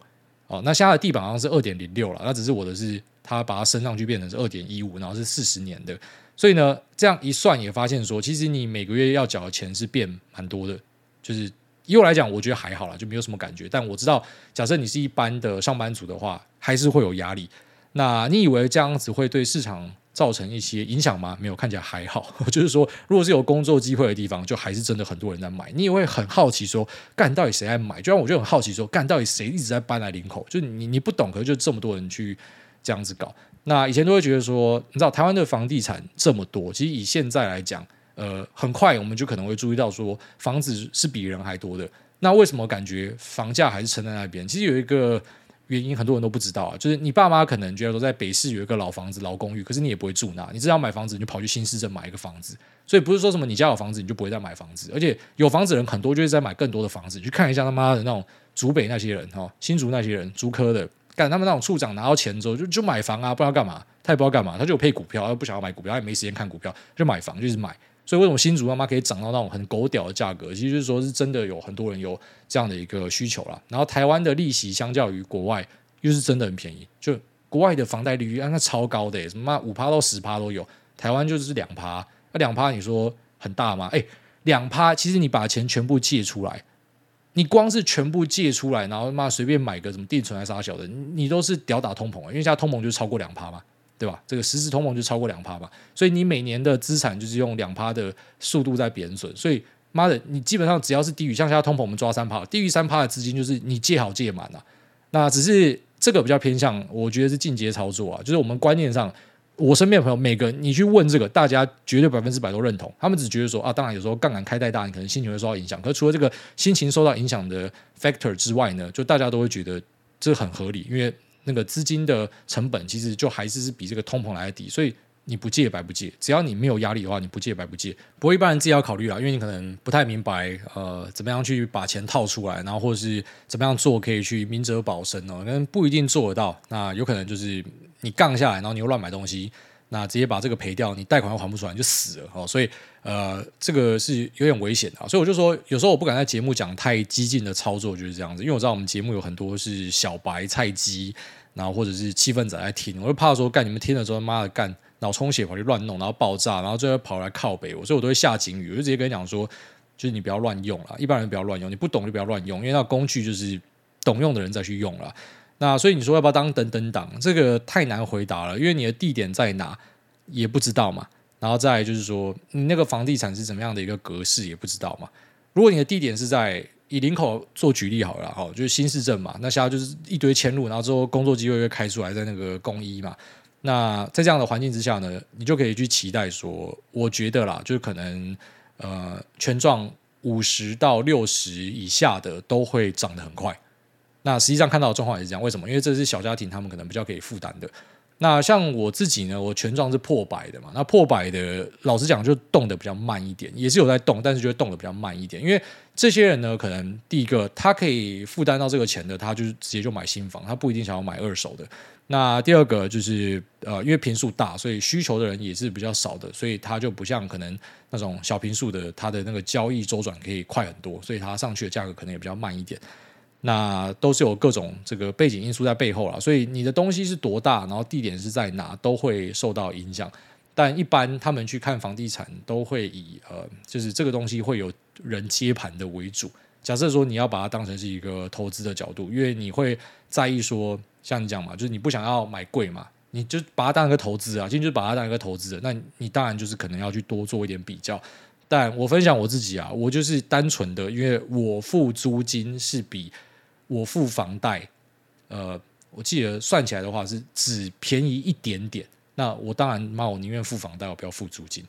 哦，那现在的地板好像是二点零六了，那只是我的是他把它升上去变成是二点一五，然后是四十年的，所以呢，这样一算也发现说，其实你每个月要缴的钱是变蛮多的。就是以我来讲，我觉得还好啦，就没有什么感觉。但我知道，假设你是一般的上班族的话，还是会有压力。那你以为这样子会对市场造成一些影响吗？没有，看起来还好。就是说，如果是有工作机会的地方，就还是真的很多人在买。你也会很好奇说，干到底谁在买？就像我就很好奇说，干到底谁一直在搬来林口？就你你不懂，可是就这么多人去这样子搞。那以前都会觉得说，你知道台湾的房地产这么多，其实以现在来讲，呃，很快我们就可能会注意到说，房子是比人还多的。那为什么感觉房价还是撑在那边？其实有一个。原因很多人都不知道啊，就是你爸妈可能觉得说在北市有一个老房子、老公寓，可是你也不会住那，你只要买房子，你就跑去新市镇买一个房子，所以不是说什么你家有房子你就不会再买房子，而且有房子的人很多就是在买更多的房子。你去看一下他妈的那种竹北那些人哈，新竹那些人，竹科的，干他们那种处长拿到钱之后就就买房啊，不知道干嘛，他也不知道干嘛，他就有配股票，他不想要买股票，他也没时间看股票，就买房就是买。所以为什么新竹他妈可以涨到那种很狗屌的价格？其实就是说是真的有很多人有这样的一个需求啦。然后台湾的利息相较于国外。又是真的很便宜，就国外的房贷利率啊，那超高的，什么五趴到十趴都有。台湾就是两趴，那两趴你说很大吗？哎，两趴其实你把钱全部借出来，你光是全部借出来，然后妈随便买个什么定存还是啥小的，你都是屌打通膨，因为现在通膨就超过两趴嘛，对吧？这个实质通膨就超过两趴吧，所以你每年的资产就是用两趴的速度在贬损，所以妈的，你基本上只要是低于像现在通膨我们抓三趴，低于三趴的资金就是你借好借满了，那只是。这个比较偏向，我觉得是进阶操作啊，就是我们观念上，我身边的朋友每个你去问这个，大家绝对百分之百都认同。他们只觉得说啊，当然有时候杠杆开太大，你可能心情会受到影响。可是除了这个心情受到影响的 factor 之外呢，就大家都会觉得这很合理，因为那个资金的成本其实就还是是比这个通膨来的低，所以。你不借白不借，只要你没有压力的话，你不借白不借。不过一般人自己要考虑啦，因为你可能不太明白，呃，怎么样去把钱套出来，然后或者是怎么样做可以去明哲保身哦，那不一定做得到。那有可能就是你杠下来，然后你又乱买东西，那直接把这个赔掉，你贷款又还不出来，你就死了哦。所以呃，这个是有点危险的。所以我就说，有时候我不敢在节目讲太激进的操作，就是这样子，因为我知道我们节目有很多是小白菜鸡，然后或者是气氛仔在听，我就怕说干你们听了之后，妈的干。脑充血跑去乱弄，然后爆炸，然后最后跑来靠北我，所以我都会下警语，我就直接跟你讲说，就是你不要乱用了，一般人不要乱用，你不懂就不要乱用，因为那工具就是懂用的人再去用了。那所以你说要不要当等等党？这个太难回答了，因为你的地点在哪也不知道嘛。然后再就是说，你那个房地产是怎么样的一个格式也不知道嘛。如果你的地点是在以林口做举例好了，哈，就是新市镇嘛，那现在就是一堆迁入，然后之后工作机会会开出来在那个公一嘛。那在这样的环境之下呢，你就可以去期待说，我觉得啦，就是可能呃，权状五十到六十以下的都会涨得很快。那实际上看到的状况也是这样，为什么？因为这是小家庭，他们可能比较可以负担的。那像我自己呢，我权状是破百的嘛。那破百的，老实讲就动得比较慢一点，也是有在动，但是就动得比较慢一点。因为这些人呢，可能第一个他可以负担到这个钱的，他就是直接就买新房，他不一定想要买二手的。那第二个就是呃，因为平数大，所以需求的人也是比较少的，所以他就不像可能那种小平数的，他的那个交易周转可以快很多，所以他上去的价格可能也比较慢一点。那都是有各种这个背景因素在背后啦，所以你的东西是多大，然后地点是在哪，都会受到影响。但一般他们去看房地产，都会以呃，就是这个东西会有人接盘的为主。假设说你要把它当成是一个投资的角度，因为你会在意说，像你讲嘛，就是你不想要买贵嘛，你就把它当一个投资啊，其实就是把它当一个投资，那你当然就是可能要去多做一点比较。但我分享我自己啊，我就是单纯的，因为我付租金是比我付房贷，呃，我记得算起来的话是只便宜一点点。那我当然，妈，我宁愿付房贷，我不要付租金。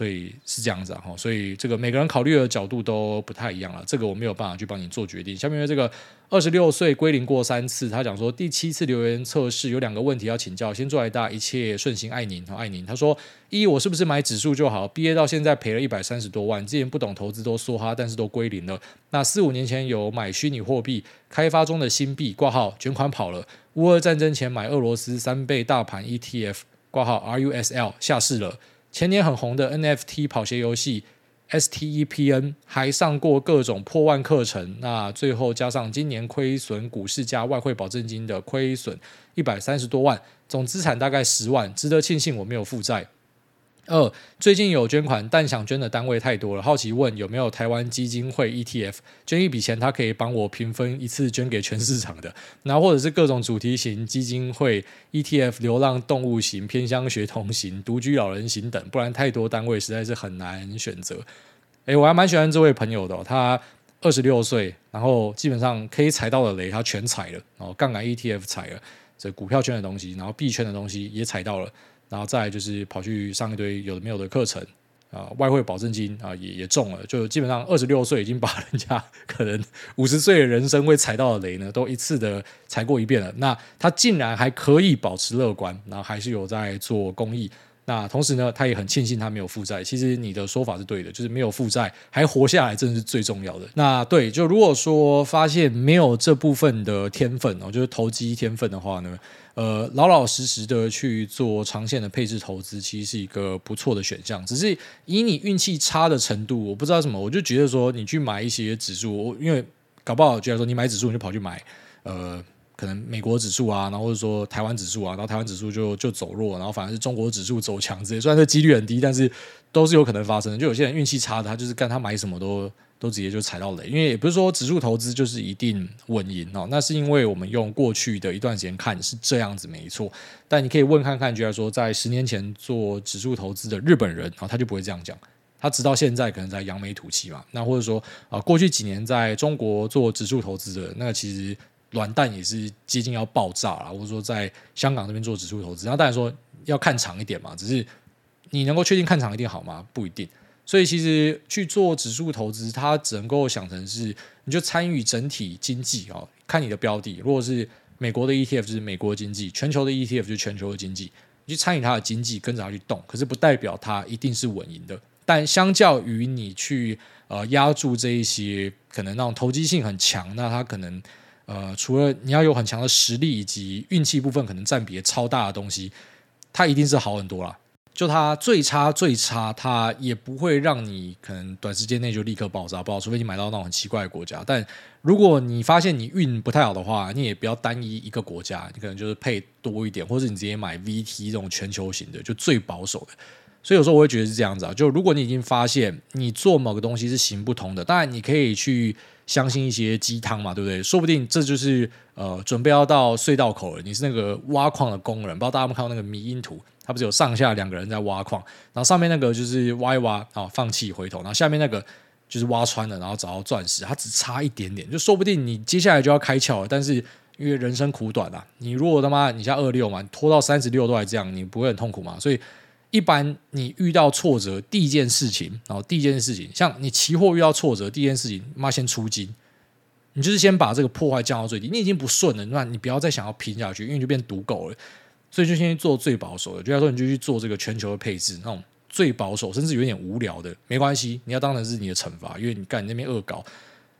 所以是这样子啊，所以这个每个人考虑的角度都不太一样了，这个我没有办法去帮你做决定。下面这个二十六岁归零过三次，他讲说第七次留言测试有两个问题要请教，先祝来大一切顺心，爱您，爱您。他说一，我是不是买指数就好？毕业到现在赔了一百三十多万，之前不懂投资都梭哈，但是都归零了。那四五年前有买虚拟货币，开发中的新币挂号卷款跑了。乌俄战争前买俄罗斯三倍大盘 ETF 挂号 RUSL 下市了。前年很红的 NFT 跑鞋游戏 STEPN 还上过各种破万课程，那最后加上今年亏损股市加外汇保证金的亏损一百三十多万，总资产大概十万，值得庆幸我没有负债。二，最近有捐款，但想捐的单位太多了，好奇问有没有台湾基金会 ETF 捐一笔钱，他可以帮我平分一次捐给全市场的，然后或者是各种主题型基金会 ETF，流浪动物型、偏乡学童型、独居老人型等，不然太多单位实在是很难选择。诶，我还蛮喜欢这位朋友的，他二十六岁，然后基本上可以踩到的雷他全踩了，哦，杠杆 ETF 踩了，这股票圈的东西，然后币圈的东西也踩到了。然后再就是跑去上一堆有的没有的课程啊，外汇保证金啊也也中了，就基本上二十六岁已经把人家 可能五十岁的人生会踩到的雷呢，都一次的踩过一遍了。那他竟然还可以保持乐观，然后还是有在做公益。那同时呢，他也很庆幸他没有负债。其实你的说法是对的，就是没有负债还活下来，真的是最重要的。那对，就如果说发现没有这部分的天分哦，就是投机天分的话呢，呃，老老实实的去做长线的配置投资，其实是一个不错的选项。只是以你运气差的程度，我不知道什么，我就觉得说你去买一些指数，因为搞不好觉得说你买指数你就跑去买，呃。可能美国指数啊，然后或者说台湾指数啊，然后台湾指数就就走弱，然后反而是中国指数走强之类。虽然这几率很低，但是都是有可能发生的。就有些人运气差的，他就是干他买什么都都直接就踩到雷。因为也不是说指数投资就是一定稳赢哦，那是因为我们用过去的一段时间看是这样子没错。但你可以问看看，觉得说在十年前做指数投资的日本人，然后他就不会这样讲。他直到现在可能在扬眉吐气嘛。那或者说啊，过去几年在中国做指数投资的那其实。软蛋也是接近要爆炸了，或者说在香港这边做指数投资，然后当然说要看长一点嘛，只是你能够确定看长一点好吗？不一定。所以其实去做指数投资，它只能够想成是你就参与整体经济哦，看你的标的。如果是美国的 ETF 就是美国经济，全球的 ETF 就是全球的经济，你去参与它的经济，跟着它去动，可是不代表它一定是稳赢的。但相较于你去呃压住这一些可能那种投机性很强，那它可能。呃，除了你要有很强的实力以及运气部分，可能占比超大的东西，它一定是好很多啦。就它最差最差，它也不会让你可能短时间内就立刻爆炸，爆，除非你买到那种很奇怪的国家。但如果你发现你运不太好的话，你也不要单一一个国家，你可能就是配多一点，或者你直接买 VT 这种全球型的，就最保守的。所以有时候我会觉得是这样子啊，就如果你已经发现你做某个东西是行不通的，当然你可以去。相信一些鸡汤嘛，对不对？说不定这就是呃，准备要到隧道口了。你是那个挖矿的工人，不知道大家有没有看到那个迷因图？他不是有上下两个人在挖矿，然后上面那个就是挖一挖，啊，放弃回头，然后下面那个就是挖穿了，然后找到钻石，它只差一点点，就说不定你接下来就要开窍了。但是因为人生苦短啊。你如果他妈你像二六嘛，拖到三十六都还这样，你不会很痛苦吗？所以一般你遇到挫折，第一件事情，然后第一件事情，像你期货遇到挫折，第一件事情，妈先出金，你就是先把这个破坏降到最低。你已经不顺了，那你不要再想要拼下去，因为你就变赌狗了。所以就先去做最保守的，就像说你就去做这个全球的配置，那种最保守，甚至有点无聊的，没关系，你要当成是你的惩罚，因为你干你那边恶搞。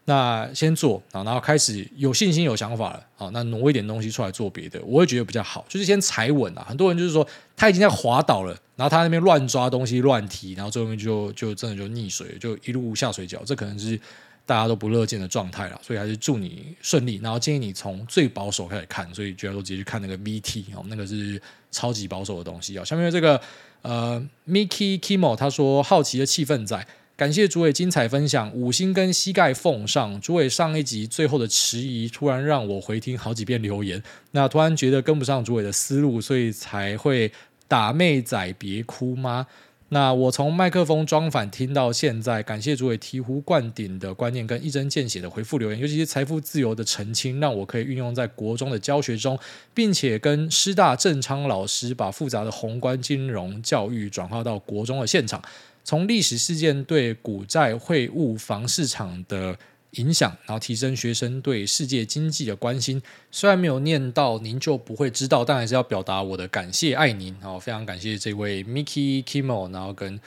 那先做啊，然后开始有信心、有想法了啊，那挪一点东西出来做别的，我会觉得比较好，就是先踩稳啊。很多人就是说他已经在滑倒了，然后他那边乱抓东西、乱踢，然后最后面就就真的就溺水，就一路下水饺，这可能是。大家都不乐见的状态了，所以还是祝你顺利。然后建议你从最保守开始看，所以就要说直接去看那个 VT 哦，那个是超级保守的东西啊。下面这个呃 Mickey Kimo 他说好奇的气氛在，感谢主委精彩分享，五星跟膝盖奉上。主委上一集最后的迟疑，突然让我回听好几遍留言，那突然觉得跟不上主委的思路，所以才会打妹仔别哭吗？那我从麦克风装反听到现在，感谢诸位醍醐灌顶的观念跟一针见血的回复留言，尤其是财富自由的澄清，让我可以运用在国中的教学中，并且跟师大郑昌老师把复杂的宏观金融教育转化到国中的现场，从历史事件对股债汇物房市场的。影响，然后提升学生对世界经济的关心。虽然没有念到，您就不会知道，但还是要表达我的感谢，爱您。然后非常感谢这位 Mickey Kimo，然后跟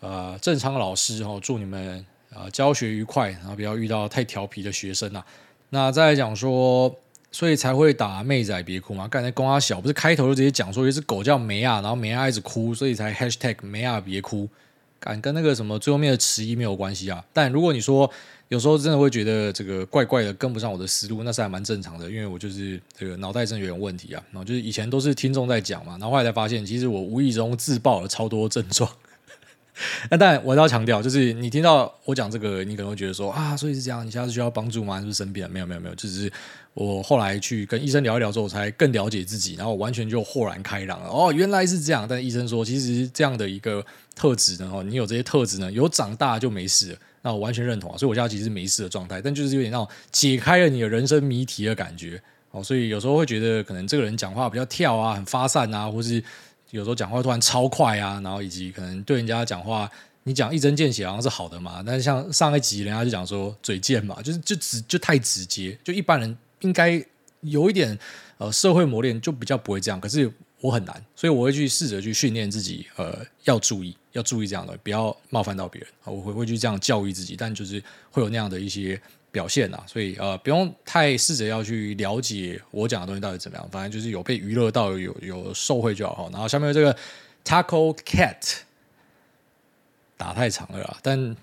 呃郑昌老师，然后祝你们呃教学愉快，然后不要遇到太调皮的学生啊。那再来讲说，所以才会打妹仔别哭嘛。刚才公阿小不是开头就直接讲说，一只狗叫梅亚，然后梅亚一直哭，所以才 Hashtag 梅亚别哭。敢跟那个什么最后面的迟疑没有关系啊。但如果你说，有时候真的会觉得这个怪怪的，跟不上我的思路，那是还蛮正常的，因为我就是这个脑袋真的有点问题啊。然后就是以前都是听众在讲嘛，然后后来才发现，其实我无意中自爆了超多症状。那当然我要强调，就是你听到我讲这个，你可能会觉得说啊，所以是这样，你下次需要帮助吗？是不是生病？没有没有没有，就是我后来去跟医生聊一聊之后，我才更了解自己，然后完全就豁然开朗了。哦，原来是这样。但医生说，其实这样的一个特质呢，哦，你有这些特质呢，有长大就没事了。那我完全认同啊，所以我现在其实是没事的状态，但就是有点那种解开了你的人生谜题的感觉哦，所以有时候会觉得可能这个人讲话比较跳啊，很发散啊，或是有时候讲话突然超快啊，然后以及可能对人家讲话，你讲一针见血好像是好的嘛，但是像上一集人家就讲说嘴贱嘛，就是就直就太直接，就一般人应该有一点呃社会磨练就比较不会这样，可是我很难，所以我会去试着去训练自己，呃，要注意。要注意这样的，不要冒犯到别人。我会会去这样教育自己，但就是会有那样的一些表现呐。所以呃，不用太试着要去了解我讲的东西到底怎么样，反正就是有被娱乐到，有有受惠就好。然后下面这个 Taco Cat 打太长了啦，但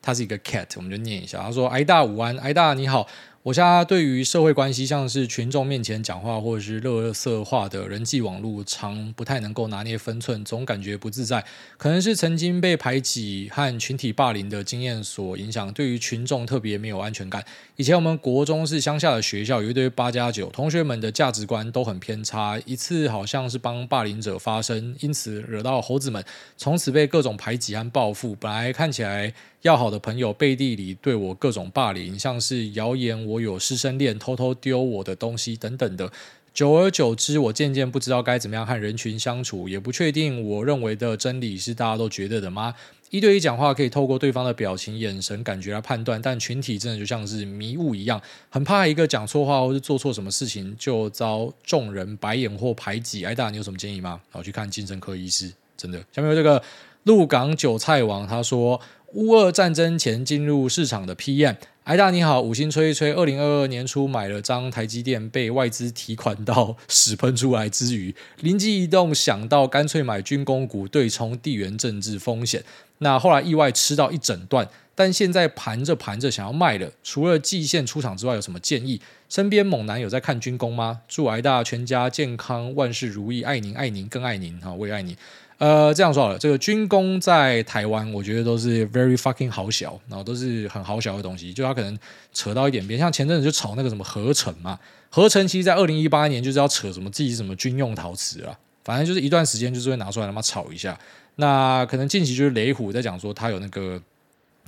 它是一个 cat，我们就念一下。他说：“挨大午安，挨大你好。”我现在对于社会关系，像是群众面前讲话，或者是乐色化的人际网络，常不太能够拿捏分寸，总感觉不自在。可能是曾经被排挤和群体霸凌的经验所影响，对于群众特别没有安全感。以前我们国中是乡下的学校，有一堆八加九，同学们的价值观都很偏差。一次好像是帮霸凌者发声，因此惹到猴子们，从此被各种排挤和报复。本来看起来要好的朋友，背地里对我各种霸凌，像是谣言我。有师生恋，偷偷丢我的东西等等的，久而久之，我渐渐不知道该怎么样和人群相处，也不确定我认为的真理是大家都觉得的吗？一对一讲话可以透过对方的表情、眼神、感觉来判断，但群体真的就像是迷雾一样，很怕一个讲错话或是做错什么事情就遭众人白眼或排挤。哎，大你有什么建议吗？好，去看精神科医师，真的。下面有这个鹿港韭菜王，他说。乌俄战争前进入市场的 PM，艾大你好，五星吹一吹。二零二二年初买了张台积电，被外资提款到屎喷出来之余，灵机一动想到干脆买军工股对冲地缘政治风险。那后来意外吃到一整段，但现在盘着盘着想要卖了。除了季线出场之外，有什么建议？身边猛男有在看军工吗？祝艾大全家健康，万事如意，爱您爱您更爱您哈，我也爱您。呃，这样说好了，这个军工在台湾，我觉得都是 very fucking 好小，然后都是很好小的东西，就它可能扯到一点边，像前阵子就炒那个什么合成嘛，合成其实在二零一八年就是要扯什么自己什么军用陶瓷啊，反正就是一段时间就是会拿出来他妈炒一下。那可能近期就是雷虎在讲说他有那个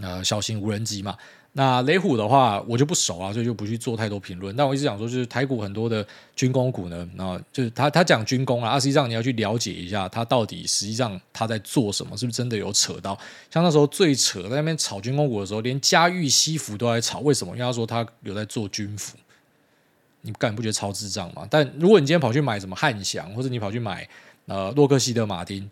呃小型无人机嘛，那雷虎的话，我就不熟啊，所以就不去做太多评论。但我一直想说，就是台股很多的军工股呢，然后就是他他讲军工啊，实际上你要去了解一下，他到底实际上他在做什么，是不是真的有扯到？像那时候最扯在那边炒军工股的时候，连嘉裕西服都在炒，为什么？因为他说他有在做军服，你敢不觉得超智障吗？但如果你今天跑去买什么汉翔，或者你跑去买呃洛克希德马丁。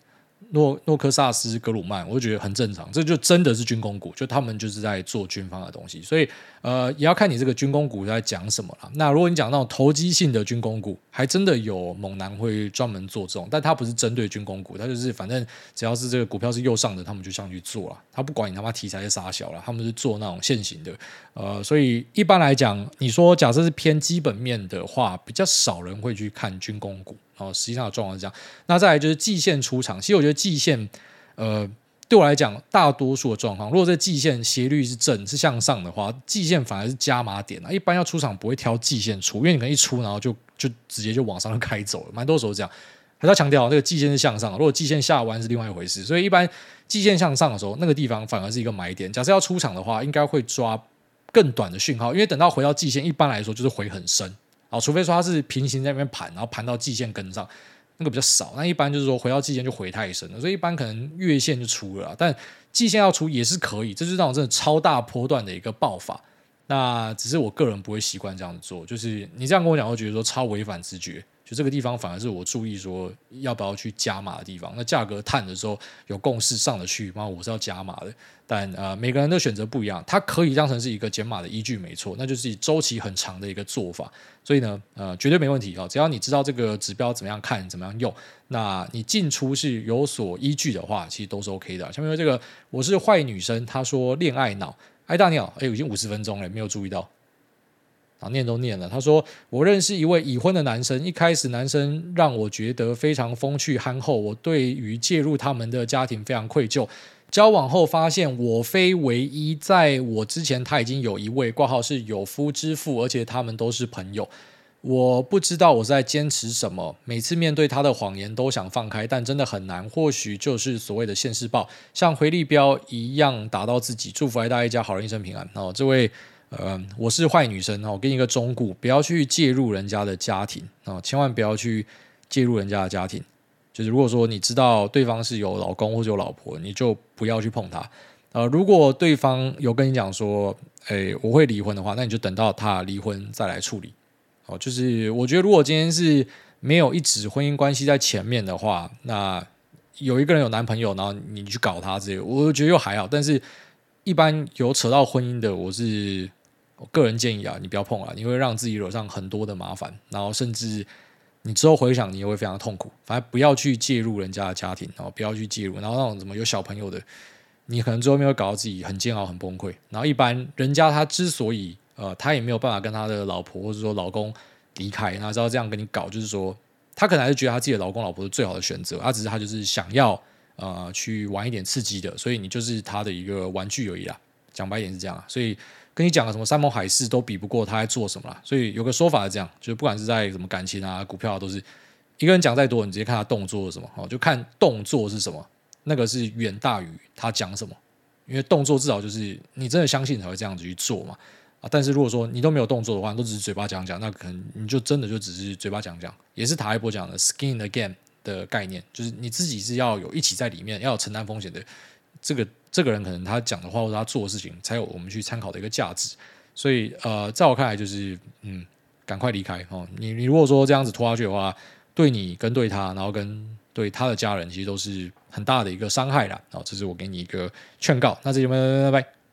诺诺克萨斯、格鲁曼，我就觉得很正常，这就真的是军工股，就他们就是在做军方的东西，所以呃，也要看你这个军工股在讲什么了。那如果你讲那种投机性的军工股，还真的有猛男会专门做这种，但他不是针对军工股，他就是反正只要是这个股票是右上的，他们就上去做了，他不管你他妈题材是啥小了，他们是做那种现行的。呃，所以一般来讲，你说假设是偏基本面的话，比较少人会去看军工股。哦，实际上的状况是这样。那再来就是季线出场，其实我觉得季线，呃，对我来讲，大多数的状况，如果这季线斜率是正是向上的话，季线反而是加码点啊。一般要出场不会挑季线出，因为你可能一出，然后就就直接就往上就开走了，蛮多时候这样。还要强调，这个季线是向上，如果季线下弯是另外一回事。所以一般季线向上的时候，那个地方反而是一个买点。假设要出场的话，应该会抓更短的讯号，因为等到回到季线，一般来说就是回很深。好，除非说它是平行在那边盘，然后盘到季线跟上，那个比较少。那一般就是说回到季线就回太深了，所以一般可能月线就出了，但季线要出也是可以。这就是那种真的超大波段的一个爆发。那只是我个人不会习惯这样子做，就是你这样跟我讲，我觉得说超违反直觉。就这个地方反而是我注意说要不要去加码的地方。那价格探的时候有共识上得去，那我是要加码的。但呃，每个人的选择不一样，它可以当成是一个减码的依据，没错，那就是周期很长的一个做法。所以呢，呃，绝对没问题啊！只要你知道这个指标怎么样看，怎么样用，那你进出是有所依据的话，其实都是 OK 的。下面这个我是坏女生，她说恋爱脑，哎大鸟，哎，已经五十分钟了，没有注意到。啊，念都念了。他说：“我认识一位已婚的男生，一开始男生让我觉得非常风趣憨厚，我对于介入他们的家庭非常愧疚。交往后发现我非唯一，在我之前他已经有一位挂号是有夫之妇，而且他们都是朋友。我不知道我在坚持什么，每次面对他的谎言都想放开，但真的很难。或许就是所谓的现世报，像回力标一样打到自己。祝福爱大家一家好人一生平安。哦，这位。”呃，我是坏女生哦，我给你一个忠告，不要去介入人家的家庭啊，千万不要去介入人家的家庭。就是如果说你知道对方是有老公或者有老婆，你就不要去碰他。呃，如果对方有跟你讲说，哎，我会离婚的话，那你就等到他离婚再来处理。哦，就是我觉得如果今天是没有一纸婚姻关系在前面的话，那有一个人有男朋友，然后你去搞他这些，我觉得又还好。但是，一般有扯到婚姻的，我是。我个人建议啊，你不要碰啊，你会让自己惹上很多的麻烦，然后甚至你之后回想，你也会非常痛苦。反正不要去介入人家的家庭，然后不要去介入，然后那种什么有小朋友的，你可能最后面会搞到自己很煎熬、很崩溃。然后一般人家他之所以呃，他也没有办法跟他的老婆或者说老公离开，然后知道这样跟你搞，就是说他可能还是觉得他自己的老公老婆是最好的选择，他只是他就是想要呃去玩一点刺激的，所以你就是他的一个玩具而已啦。讲白一点是这样啊，所以。跟你讲什么山盟海誓都比不过他在做什么啦，所以有个说法是这样，就是不管是在什么感情啊、股票，都是一个人讲再多，你直接看他动作是什么哦，就看动作是什么，那个是远大于他讲什么，因为动作至少就是你真的相信才会这样子去做嘛啊。但是如果说你都没有动作的话，都只是嘴巴讲讲，那可能你就真的就只是嘴巴讲讲，也是塔一波讲的 skin in the game 的概念，就是你自己是要有一起在里面，要有承担风险的。这个这个人可能他讲的话或者他做的事情，才有我们去参考的一个价值。所以呃，在我看来就是嗯，赶快离开哦。你你如果说这样子拖下去的话，对你跟对他，然后跟对他的家人，其实都是很大的一个伤害啦。哦，这是我给你一个劝告。那这节目拜拜。